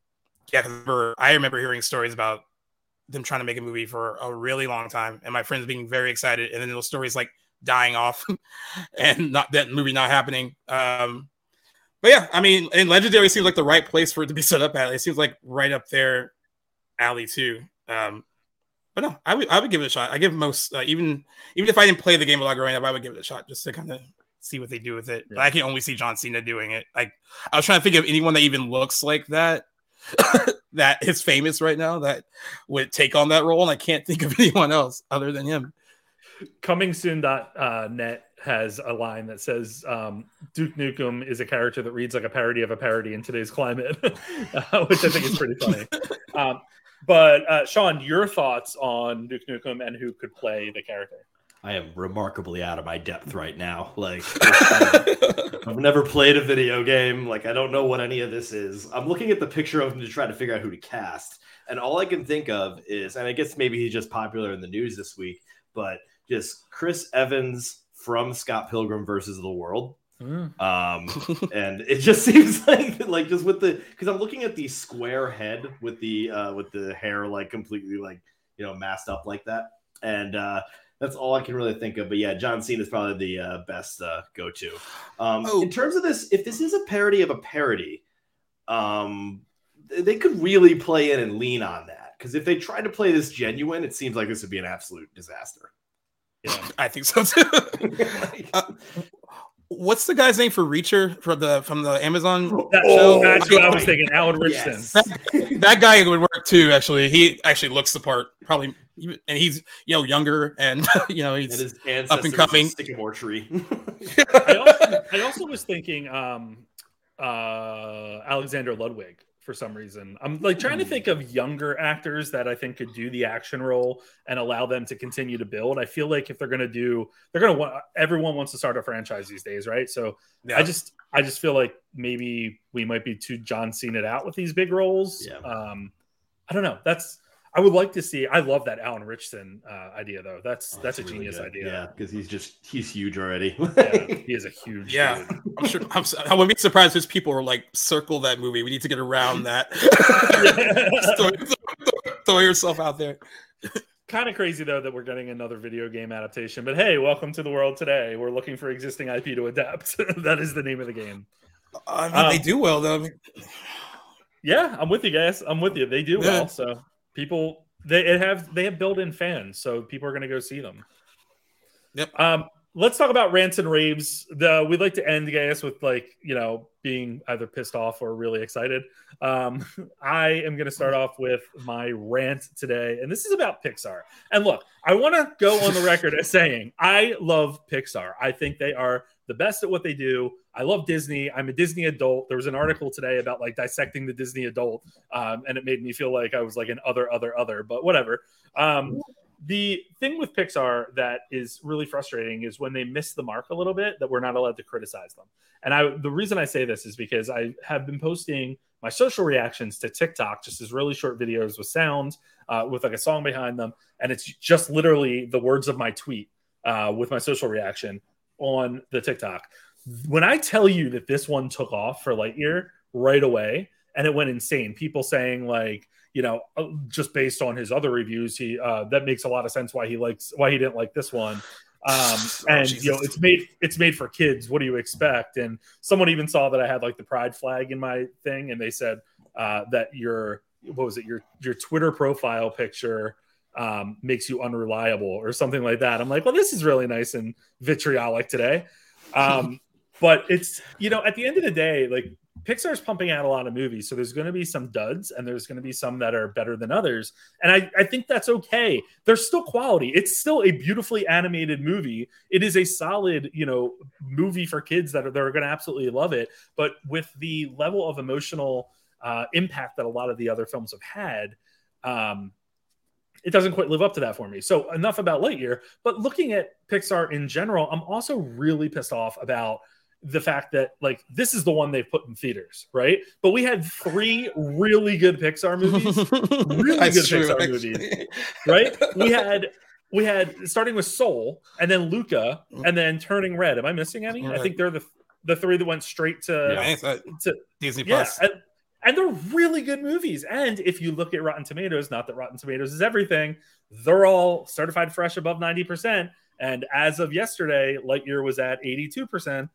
yeah, 'cause I remember, I remember hearing stories about them trying to make a movie for a really long time, and my friends being very excited, and then those stories like dying off, and not that movie not happening. Um, but yeah, I mean, and Legendary seems like the right place for it to be set up at. It seems like right up their alley too. Um, but no, I would I would give it a shot. I give most uh, even even if I didn't play the game a lot growing up, I would give it a shot just to kind of see what they do with it. But I can only see John Cena doing it. Like I was trying to think of anyone that even looks like that that is famous right now that would take on that role, and I can't think of anyone else other than him. coming soon.net uh, net has a line that says um, Duke Nukem is a character that reads like a parody of a parody in today's climate, uh, which I think is pretty funny. Um, but uh, Sean, your thoughts on Duke Nukem and who could play the character? I am remarkably out of my depth right now. Like I've never played a video game. Like I don't know what any of this is. I'm looking at the picture of him to try to figure out who to cast, and all I can think of is, and I guess maybe he's just popular in the news this week, but just Chris Evans from Scott Pilgrim versus the World. Um, and it just seems like like just with the because I'm looking at the square head with the uh with the hair like completely like you know masked up like that, and uh that's all I can really think of. But yeah, John Cena is probably the uh, best uh, go to. Um, Oh. In terms of this, if this is a parody of a parody, um, they could really play in and lean on that because if they tried to play this genuine, it seems like this would be an absolute disaster. Yeah. I think so too. Like- Uh, What's the guy's name for Reacher from the from the Amazon That, show? that's what I was thinking. Alan Richardson. Yes. that guy would work too. Actually, he actually looks the part. Probably, and he's you know younger and you know And he's his ancestors coming. a sycamore tree. I, also, I also was thinking um, uh, Alexander Ludwig for some reason. I'm like trying to think of younger actors that I think could do the action role and allow them to continue to build. I feel like if they're going to do, they're going to want everyone wants to start a franchise these days, right? So yeah. I just, I just feel like maybe we might be too John Cena out with these big roles. Yeah. Um, I don't know. That's I would like to see. I love that Alan Ritchson uh, idea though. That's Oh, that's a really genius good. idea. Yeah, because he's just he's huge already. Yeah, he is a huge. Yeah, dude. I'm sure. I'm, s- I wouldn't be surprised if people were like, "Circle that movie. We need to get around that." Just throw, throw- throw yourself out there. kind of crazy though that we're getting another video game adaptation. But hey, welcome to the world today. We're looking for existing IP to adapt. that is the name of the game. I mean, Um, they do well though. I mean, Yeah, I'm with you guys. I'm with you. They do Yeah. well. So people they it have they have built in fans, so people are gonna go see them. Yep. Um, let's talk about rants and raves. The we'd like to end guys with like, you know, being either pissed off or really excited. Um, I am gonna start off with my rant today, and this is about Pixar. And look, I want to go on the record as saying I love Pixar. I think they are the best at what they do. I love Disney. I'm a Disney adult. There was an article today about like dissecting the Disney adult, um, and it made me feel like I was like an other, other, other. But whatever. Um, the thing with Pixar that is really frustrating is when they miss the mark a little bit that we're not allowed to criticize them. And I the reason I say this is because I have been posting my social reactions to TikTok, just as really short videos with sound, uh, with like a song behind them, and it's just literally the words of my tweet uh, with my social reaction on the TikTok. When I tell you that this one took off for Lightyear right away, and it went insane. People saying like, you know, uh, just based on his other reviews, he uh, that makes a lot of sense why he likes why he didn't like this one. Um, Oh, and you know, it's made it's made for kids. What do you expect? And someone even saw that I had like the pride flag in my thing, and they said uh, that your what was it your your Twitter profile picture um, makes you unreliable or something like that. I'm like, well, this is really nice and vitriolic today. Um, but it's you know, at the end of the day, like Pixar's pumping out a lot of movies, so there's going to be some duds and there's going to be some that are better than others, and I, I think that's okay. There's still quality. It's still a beautifully animated movie. It is a solid, you know, movie for kids that are that are going to absolutely love it. But with the level of emotional uh, impact that a lot of the other films have had, um, it doesn't quite live up to that for me. So enough about Lightyear. But looking at Pixar in general, I'm also really pissed off about the fact that like this is the one they've put in theaters, right? But we had three really good Pixar movies, really good true, Pixar actually. movies, right? We had we had starting with Soul, and then Luca, and then Turning Red. Am I missing any? I think they're the the three that went straight to I think that to Disney yeah, Plus. and, and they're really good movies. And if you look at Rotten Tomatoes, not that Rotten Tomatoes is everything, they're all certified fresh above 90%. And as of yesterday, Lightyear was at 82%.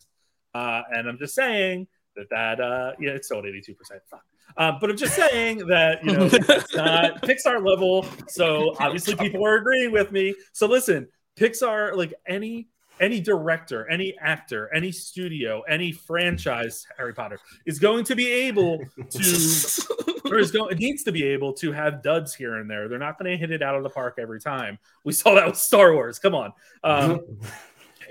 Uh, and I'm just saying that that uh, yeah, it's still at 82%. Fuck. Um, but I'm just saying that you know it's not Pixar level. So obviously people are agreeing with me. So listen, Pixar, like any any director, any actor, any studio, any franchise, Harry Potter is going to be able to, or is going, it needs to be able to have duds here and there. They're not going to hit it out of the park every time. We saw that with Star Wars. Come on, um,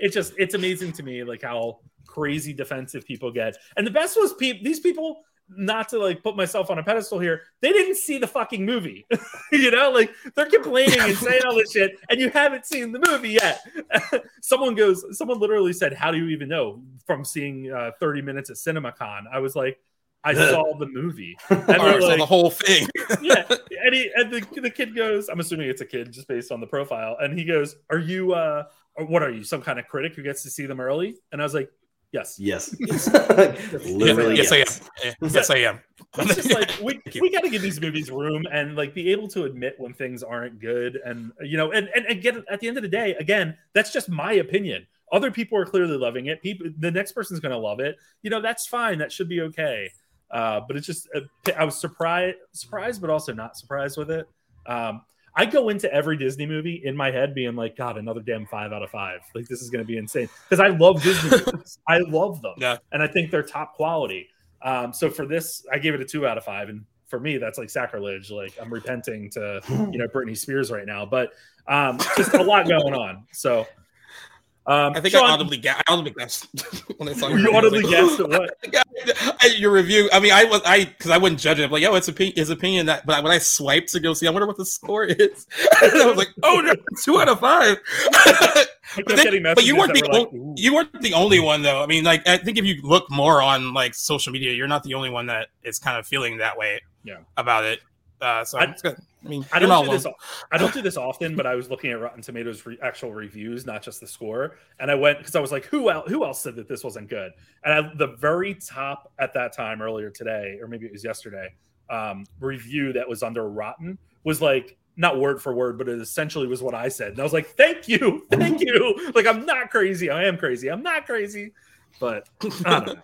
it just it's amazing to me like how crazy defensive people get. And the best was pe- these people. Not to like put myself on a pedestal here, they didn't see the fucking movie. you know, like they're complaining and saying all this shit, and you haven't seen the movie yet. someone goes, someone literally said, How do you even know from seeing uh, 30 minutes at CinemaCon? I was like, I saw the movie. And All they're right, so like, the whole thing. yeah. And, he, and the, the kid goes, I'm assuming it's a kid just based on the profile. And he goes, Are you, uh, what are you, some kind of critic who gets to see them early? And I was like, Yes. Yes. Yes, Literally. yes, yes. I am. Yes, I am. It's just like we, we got to give these movies room and like be able to admit when things aren't good and you know and and, and get at the end of the day again that's just my opinion other people are clearly loving it people the next person's going to love it you know that's fine that should be okay uh, but it's just uh, I was surprised surprised but also not surprised with it um, I go into every Disney movie in my head being like, God, another damn five out of five. Like this is going to be insane because I love Disney. movies. I love them, Yeah. and I think they're top quality. Um, so for this, I gave it a two out of five, and for me, that's like sacrilege. Like I'm repenting to you know Britney Spears right now, but um, just a lot going on. So um, I think Sean, I audibly, ga- I audibly guessed when I saw your you review. I was audibly like, guessed at what? Your review. I mean, I was I because I wouldn't judge it. I'm like, yo, it's opi- his opinion that. But when I swiped to go see, I wonder what the score is. I was like, oh no, two out of five. But then- but you weren't the were only, you weren't the only one though. I mean, like I think if you look more on like social media, you're not the only one that is kind of feeling that way. Yeah. about it. Uh, so I-. I mean, I don't do this. I don't do this often, but I was looking at Rotten Tomatoes re- actual reviews, not just the score, and I went because I was like, who else? Who else said that this wasn't good? And I, the very top at that time earlier today, or maybe it was yesterday, um, review that was under Rotten was like not word for word, but it essentially was what I said, and I was like, thank you, thank you. Like I'm not crazy. I am crazy. I'm not crazy, but I don't know.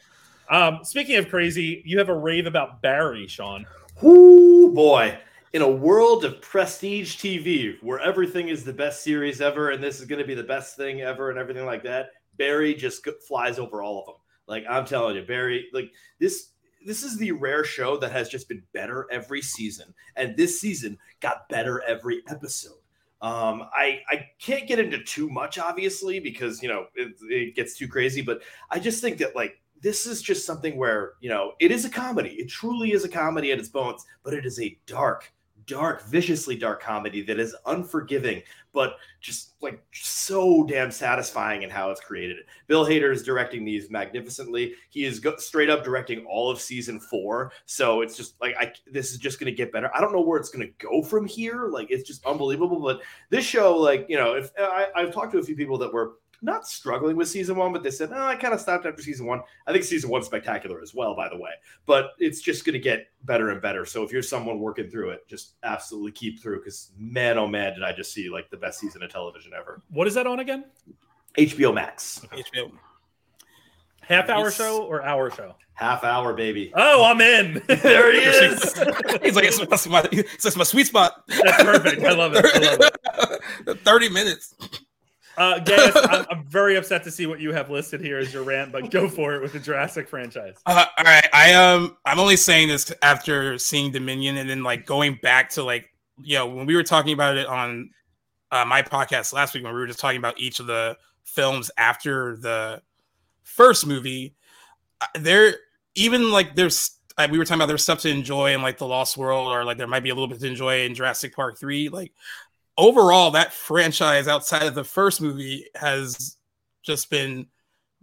Um, speaking of crazy, you have a rave about Barry, Sean. Whoo boy. In a world of prestige TV where everything is the best series ever and this is going to be the best thing ever and everything like that, Barry just flies over all of them. Like I'm telling you, Barry, like this this is the rare show that has just been better every season and this season got better every episode. Um, I I can't get into too much obviously because you know it, it gets too crazy, but I just think that like this is just something where you know it is a comedy. It truly is a comedy at its bones but it is a dark dark viciously dark comedy that is unforgiving but just like so damn satisfying in how it's created. Bill hader is directing these magnificently. He is go- straight up directing all of season four so it's just like i this is just going to get better. I don't know where it's going to go from here. Like it's just unbelievable but this show like you know if I, i've talked to a few people that were not struggling with season one, but they said, "Oh, I kind of stopped after season one." I think season one's spectacular as well, by the way. But it's just going to get better and better. So if you're someone working through it, just absolutely keep through because man, oh man, did I just see like the best season of television ever? What is that on again? HBO Max, HBO. Half hour show or hour show? half hour, baby. Oh, I'm in. there he is. He's like, it's, that's my, it's my sweet spot. That's perfect. I love it. I love it. 30 minutes. Uh, Gaius, I'm, I'm very upset to see what you have listed here as your rant, but go for it with the Jurassic franchise. Uh, all right, I um, I'm only saying this after seeing Dominion and then like going back to like, you know, when we were talking about it on uh, my podcast last week when we were just talking about each of the films after the first movie, uh, there even like there's uh, we were talking about there's stuff to enjoy in like the Lost World or like there might be a little bit to enjoy in Jurassic Park three. Like overall, that franchise outside of the first movie has just been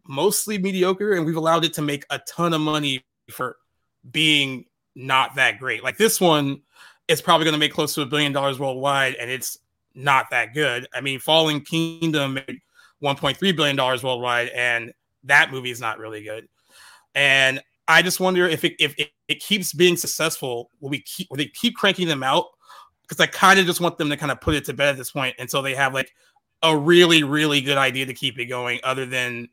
mostly mediocre, and we've allowed it to make a ton of money for being not that great. Like this one is probably going to make close to a billion dollars worldwide, and it's not that good. I mean, Fallen Kingdom made 1.3 billion dollars worldwide, and that movie is not really good. And I just wonder if it if it, it keeps being successful, will we keep will they keep cranking them out? Because I kind of just want them to kind of put it to bed at this point until they have like a really really good idea to keep it going, other than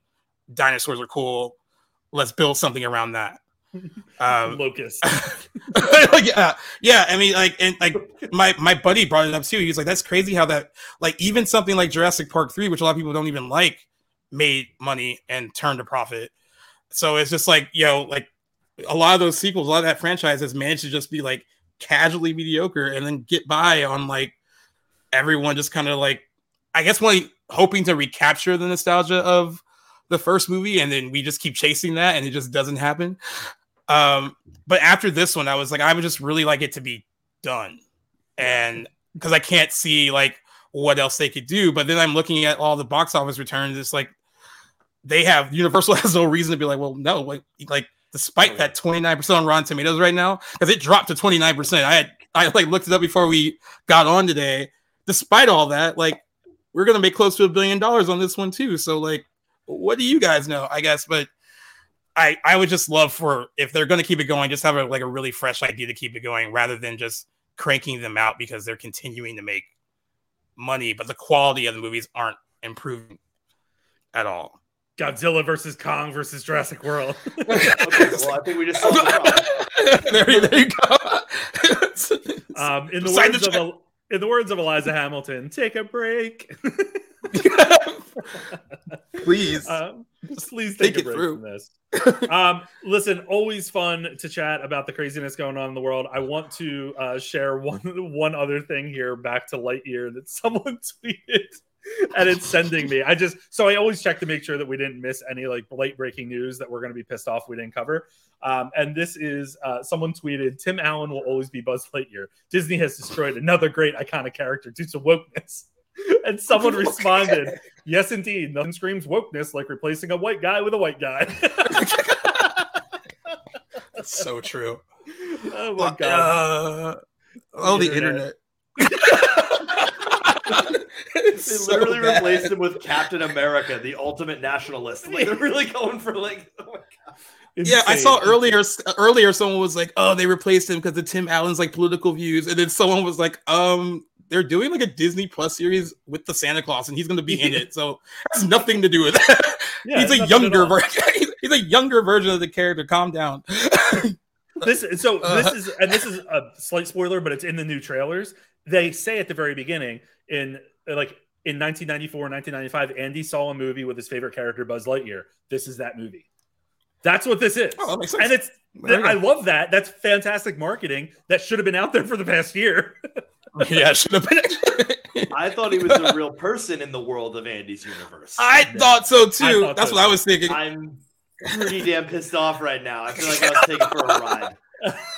dinosaurs are cool. Let's build something around that. Um, Locust. yeah, yeah. I mean, like, and like my my buddy brought it up too. He was like, "That's crazy how that like even something like Jurassic Park three, which a lot of people don't even like, made money and turned a profit." So it's just like you know, like a lot of those sequels, a lot of that franchise has managed to just be like casually mediocre and then get by on like everyone just kind of like I guess when hoping to recapture the nostalgia of the first movie, and then we just keep chasing that, and it just doesn't happen. Um, but after this one, I was like, I would just really like it to be done, and because I can't see like what else they could do. But then I'm looking at all the box office returns. It's like they have Universal has no reason to be like, well, no, like, like despite oh, that 29 percent on Rotten Tomatoes right now, because it dropped to 29 percent. I had I like looked it up before we got on today. Despite all that, like we're gonna make close to a billion dollars on this one too. So like, what do you guys know? I guess, but I I would just love for if they're gonna keep it going, just have a like a really fresh idea to keep it going, rather than just cranking them out because they're continuing to make money, but the quality of the movies aren't improving at all. Godzilla versus Kong versus Jurassic World. Okay, well, I think we just solved the problem. there, there you go. Um, in the Sign the words of. El- in the words of Eliza Hamilton, take a break. Please. um, please Think take a break through. from this. um, listen, always fun to chat about the craziness going on in the world. I want to uh, share one one other thing here back to Lightyear that someone tweeted. And it's sending me. I just so I always check to make sure that we didn't miss any like late breaking news that we're going to be pissed off we didn't cover. Um, and this is uh, someone tweeted: Tim Allen will always be Buzz Lightyear. Disney has destroyed another great iconic character due to wokeness. And someone responded, "Yes, indeed. Nothing screams wokeness like replacing a white guy with a white guy." That's so true. oh my god! Uh, Oh, the Internet. internet. They It's so literally bad. replaced him with Captain America, the ultimate nationalist. Like they're really going for like. Oh my god. Yeah, I saw earlier. Earlier, someone was like, "Oh, they replaced him because of Tim Allen's like political views," and then someone was like, "Um, they're doing like a Disney Plus series with the Santa Claus, and he's going to be in it, so it has nothing to do with that. Yeah, he's a younger version. he's a younger version of the character. Calm down. This so Uh, this is and this is a slight spoiler, but it's in the new trailers. They say at the very beginning in like in 1994 1995, Andy saw a movie with his favorite character Buzz Lightyear. This is that movie. That's what this is, Oh, that makes sense. and it's Okay. I love that. That's fantastic marketing. That should have been out there for the past year. yeah, should have been. I thought he was a real person in the world of Andy's universe. I thought so too. Thought That's so what I was thinking. I'm pretty damn pissed off right now. I feel like I was taken for a ride.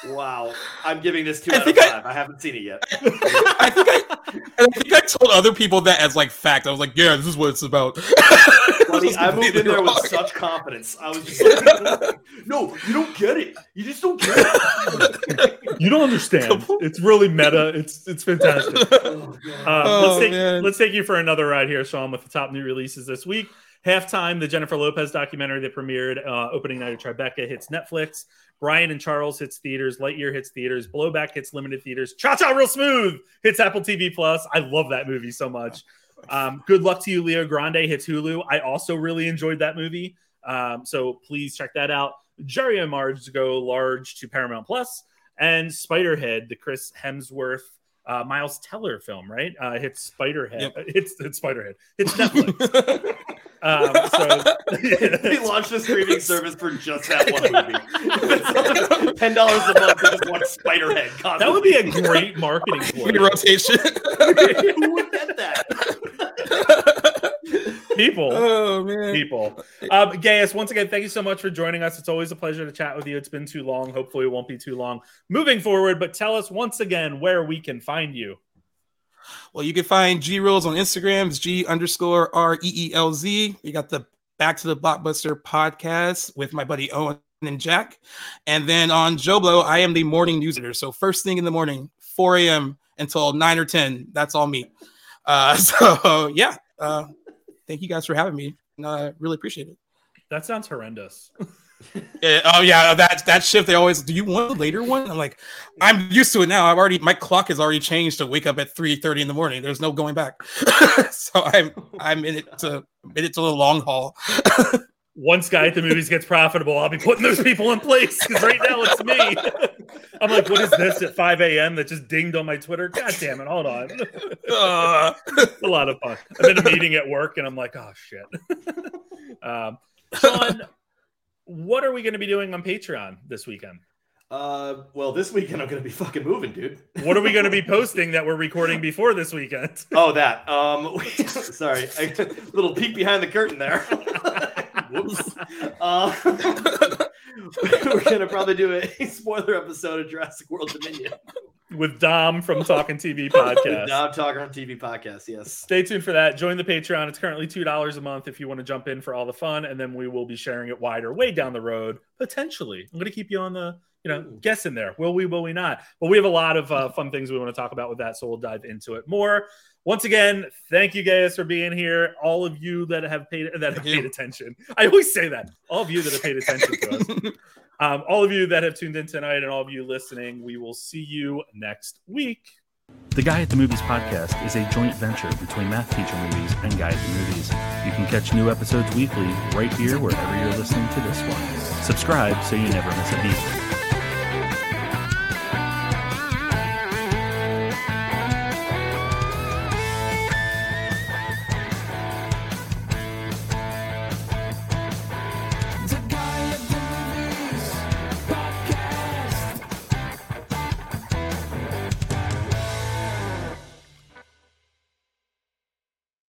Wow. I'm giving this two I out of think I- five. I, haven't seen it yet. I think I, I think I told other people that as like fact. I was like, "Yeah, this is what it's about." Buddy, I moved in there with such confidence. I was just like, no, you don't get it. You just don't get it. you don't understand. It's really meta. It's it's fantastic. Oh, Uh, Oh, let's take man. let's take you for another ride here, Sean, with the top new releases this week. Halftime, the Jennifer Lopez documentary that premiered uh, opening night at Tribeca hits Netflix. Brian and Charles hits theaters. Lightyear hits theaters. Blowback hits limited theaters. Cha Cha Real Smooth hits Apple TV Plus. I love that movie so much. Um, good luck to you, Leo Grande hits Hulu. I also really enjoyed that movie. Um, so please check that out. Jerry and Marge go large to Paramount Plus, and Spiderhead, the Chris Hemsworth uh, Miles Teller film, right? Uh, hits Spiderhead. Yep. It's it's Spiderhead. It's Netflix. um, so They launched a streaming service for just that one movie. Ten dollars a month to just watch Spiderhead. that would be a great marketing ploy. Rotation. Who would get that? People. oh man. people. Um, Gaius, once again, thank you so much for joining us. It's always a pleasure to chat with you. It's been too long. Hopefully, it won't be too long moving forward. But tell us once again where we can find you. Well, you can find G-Reelz on Instagram. It's G underscore R E E L Z. We got the Back to the Blockbuster podcast with my buddy Owen and Jack. And then on JoBlo, I am the morning news editor. So first thing in the morning, 4 a.m. until 9 or 10. That's all me. Uh, so yeah. Uh, thank you guys for having me. I uh, really appreciate it. That sounds horrendous. Yeah, oh yeah, that that shift. They always. Do you want the later one? I'm like, I'm used to it now. I've already my clock has already changed to wake up at three thirty in the morning. There's no going back. so I'm I'm in it to in it to the long haul. Once guy at the movies gets profitable, I'll be putting those people in place because right now it's me. I'm like, what is this at 5 a.m. that just dinged on my Twitter? God damn it! Hold on. Uh, a lot of fun. I'm in a meeting at work and I'm like, oh shit. um, Sean, what are we going to be doing on Patreon this weekend? Uh, well, this weekend I'm gonna be fucking moving, dude. What are we going to be posting that we're recording before this weekend? Oh, that. Um, sorry, I, little peek behind the curtain there. Whoops. Uh, we're gonna probably do a spoiler episode of Jurassic World Dominion. With Dom from Talking TV Podcast. Now I'm talking on TV podcast. Yes. Stay tuned for that. Join the Patreon. It's currently $2 a month if you want to jump in for all the fun. And then we will be sharing it wider way down the road, potentially. I'm going to keep you on the, you know, guessing there. Will we, will we not? But we have a lot of uh, fun things we want to talk about with that. So we'll dive into it more. Once again, thank you guys for being here. All of you that have paid that have paid attention. I always say that. All of you that have paid attention to us. Um, all of you that have tuned in tonight and all of you listening, we will see you next week. The Guy at the Movies podcast is a joint venture between Math Teacher Movies and Guy at the Movies. You can catch new episodes weekly right here wherever you're listening to this one. Subscribe so you never miss a beat.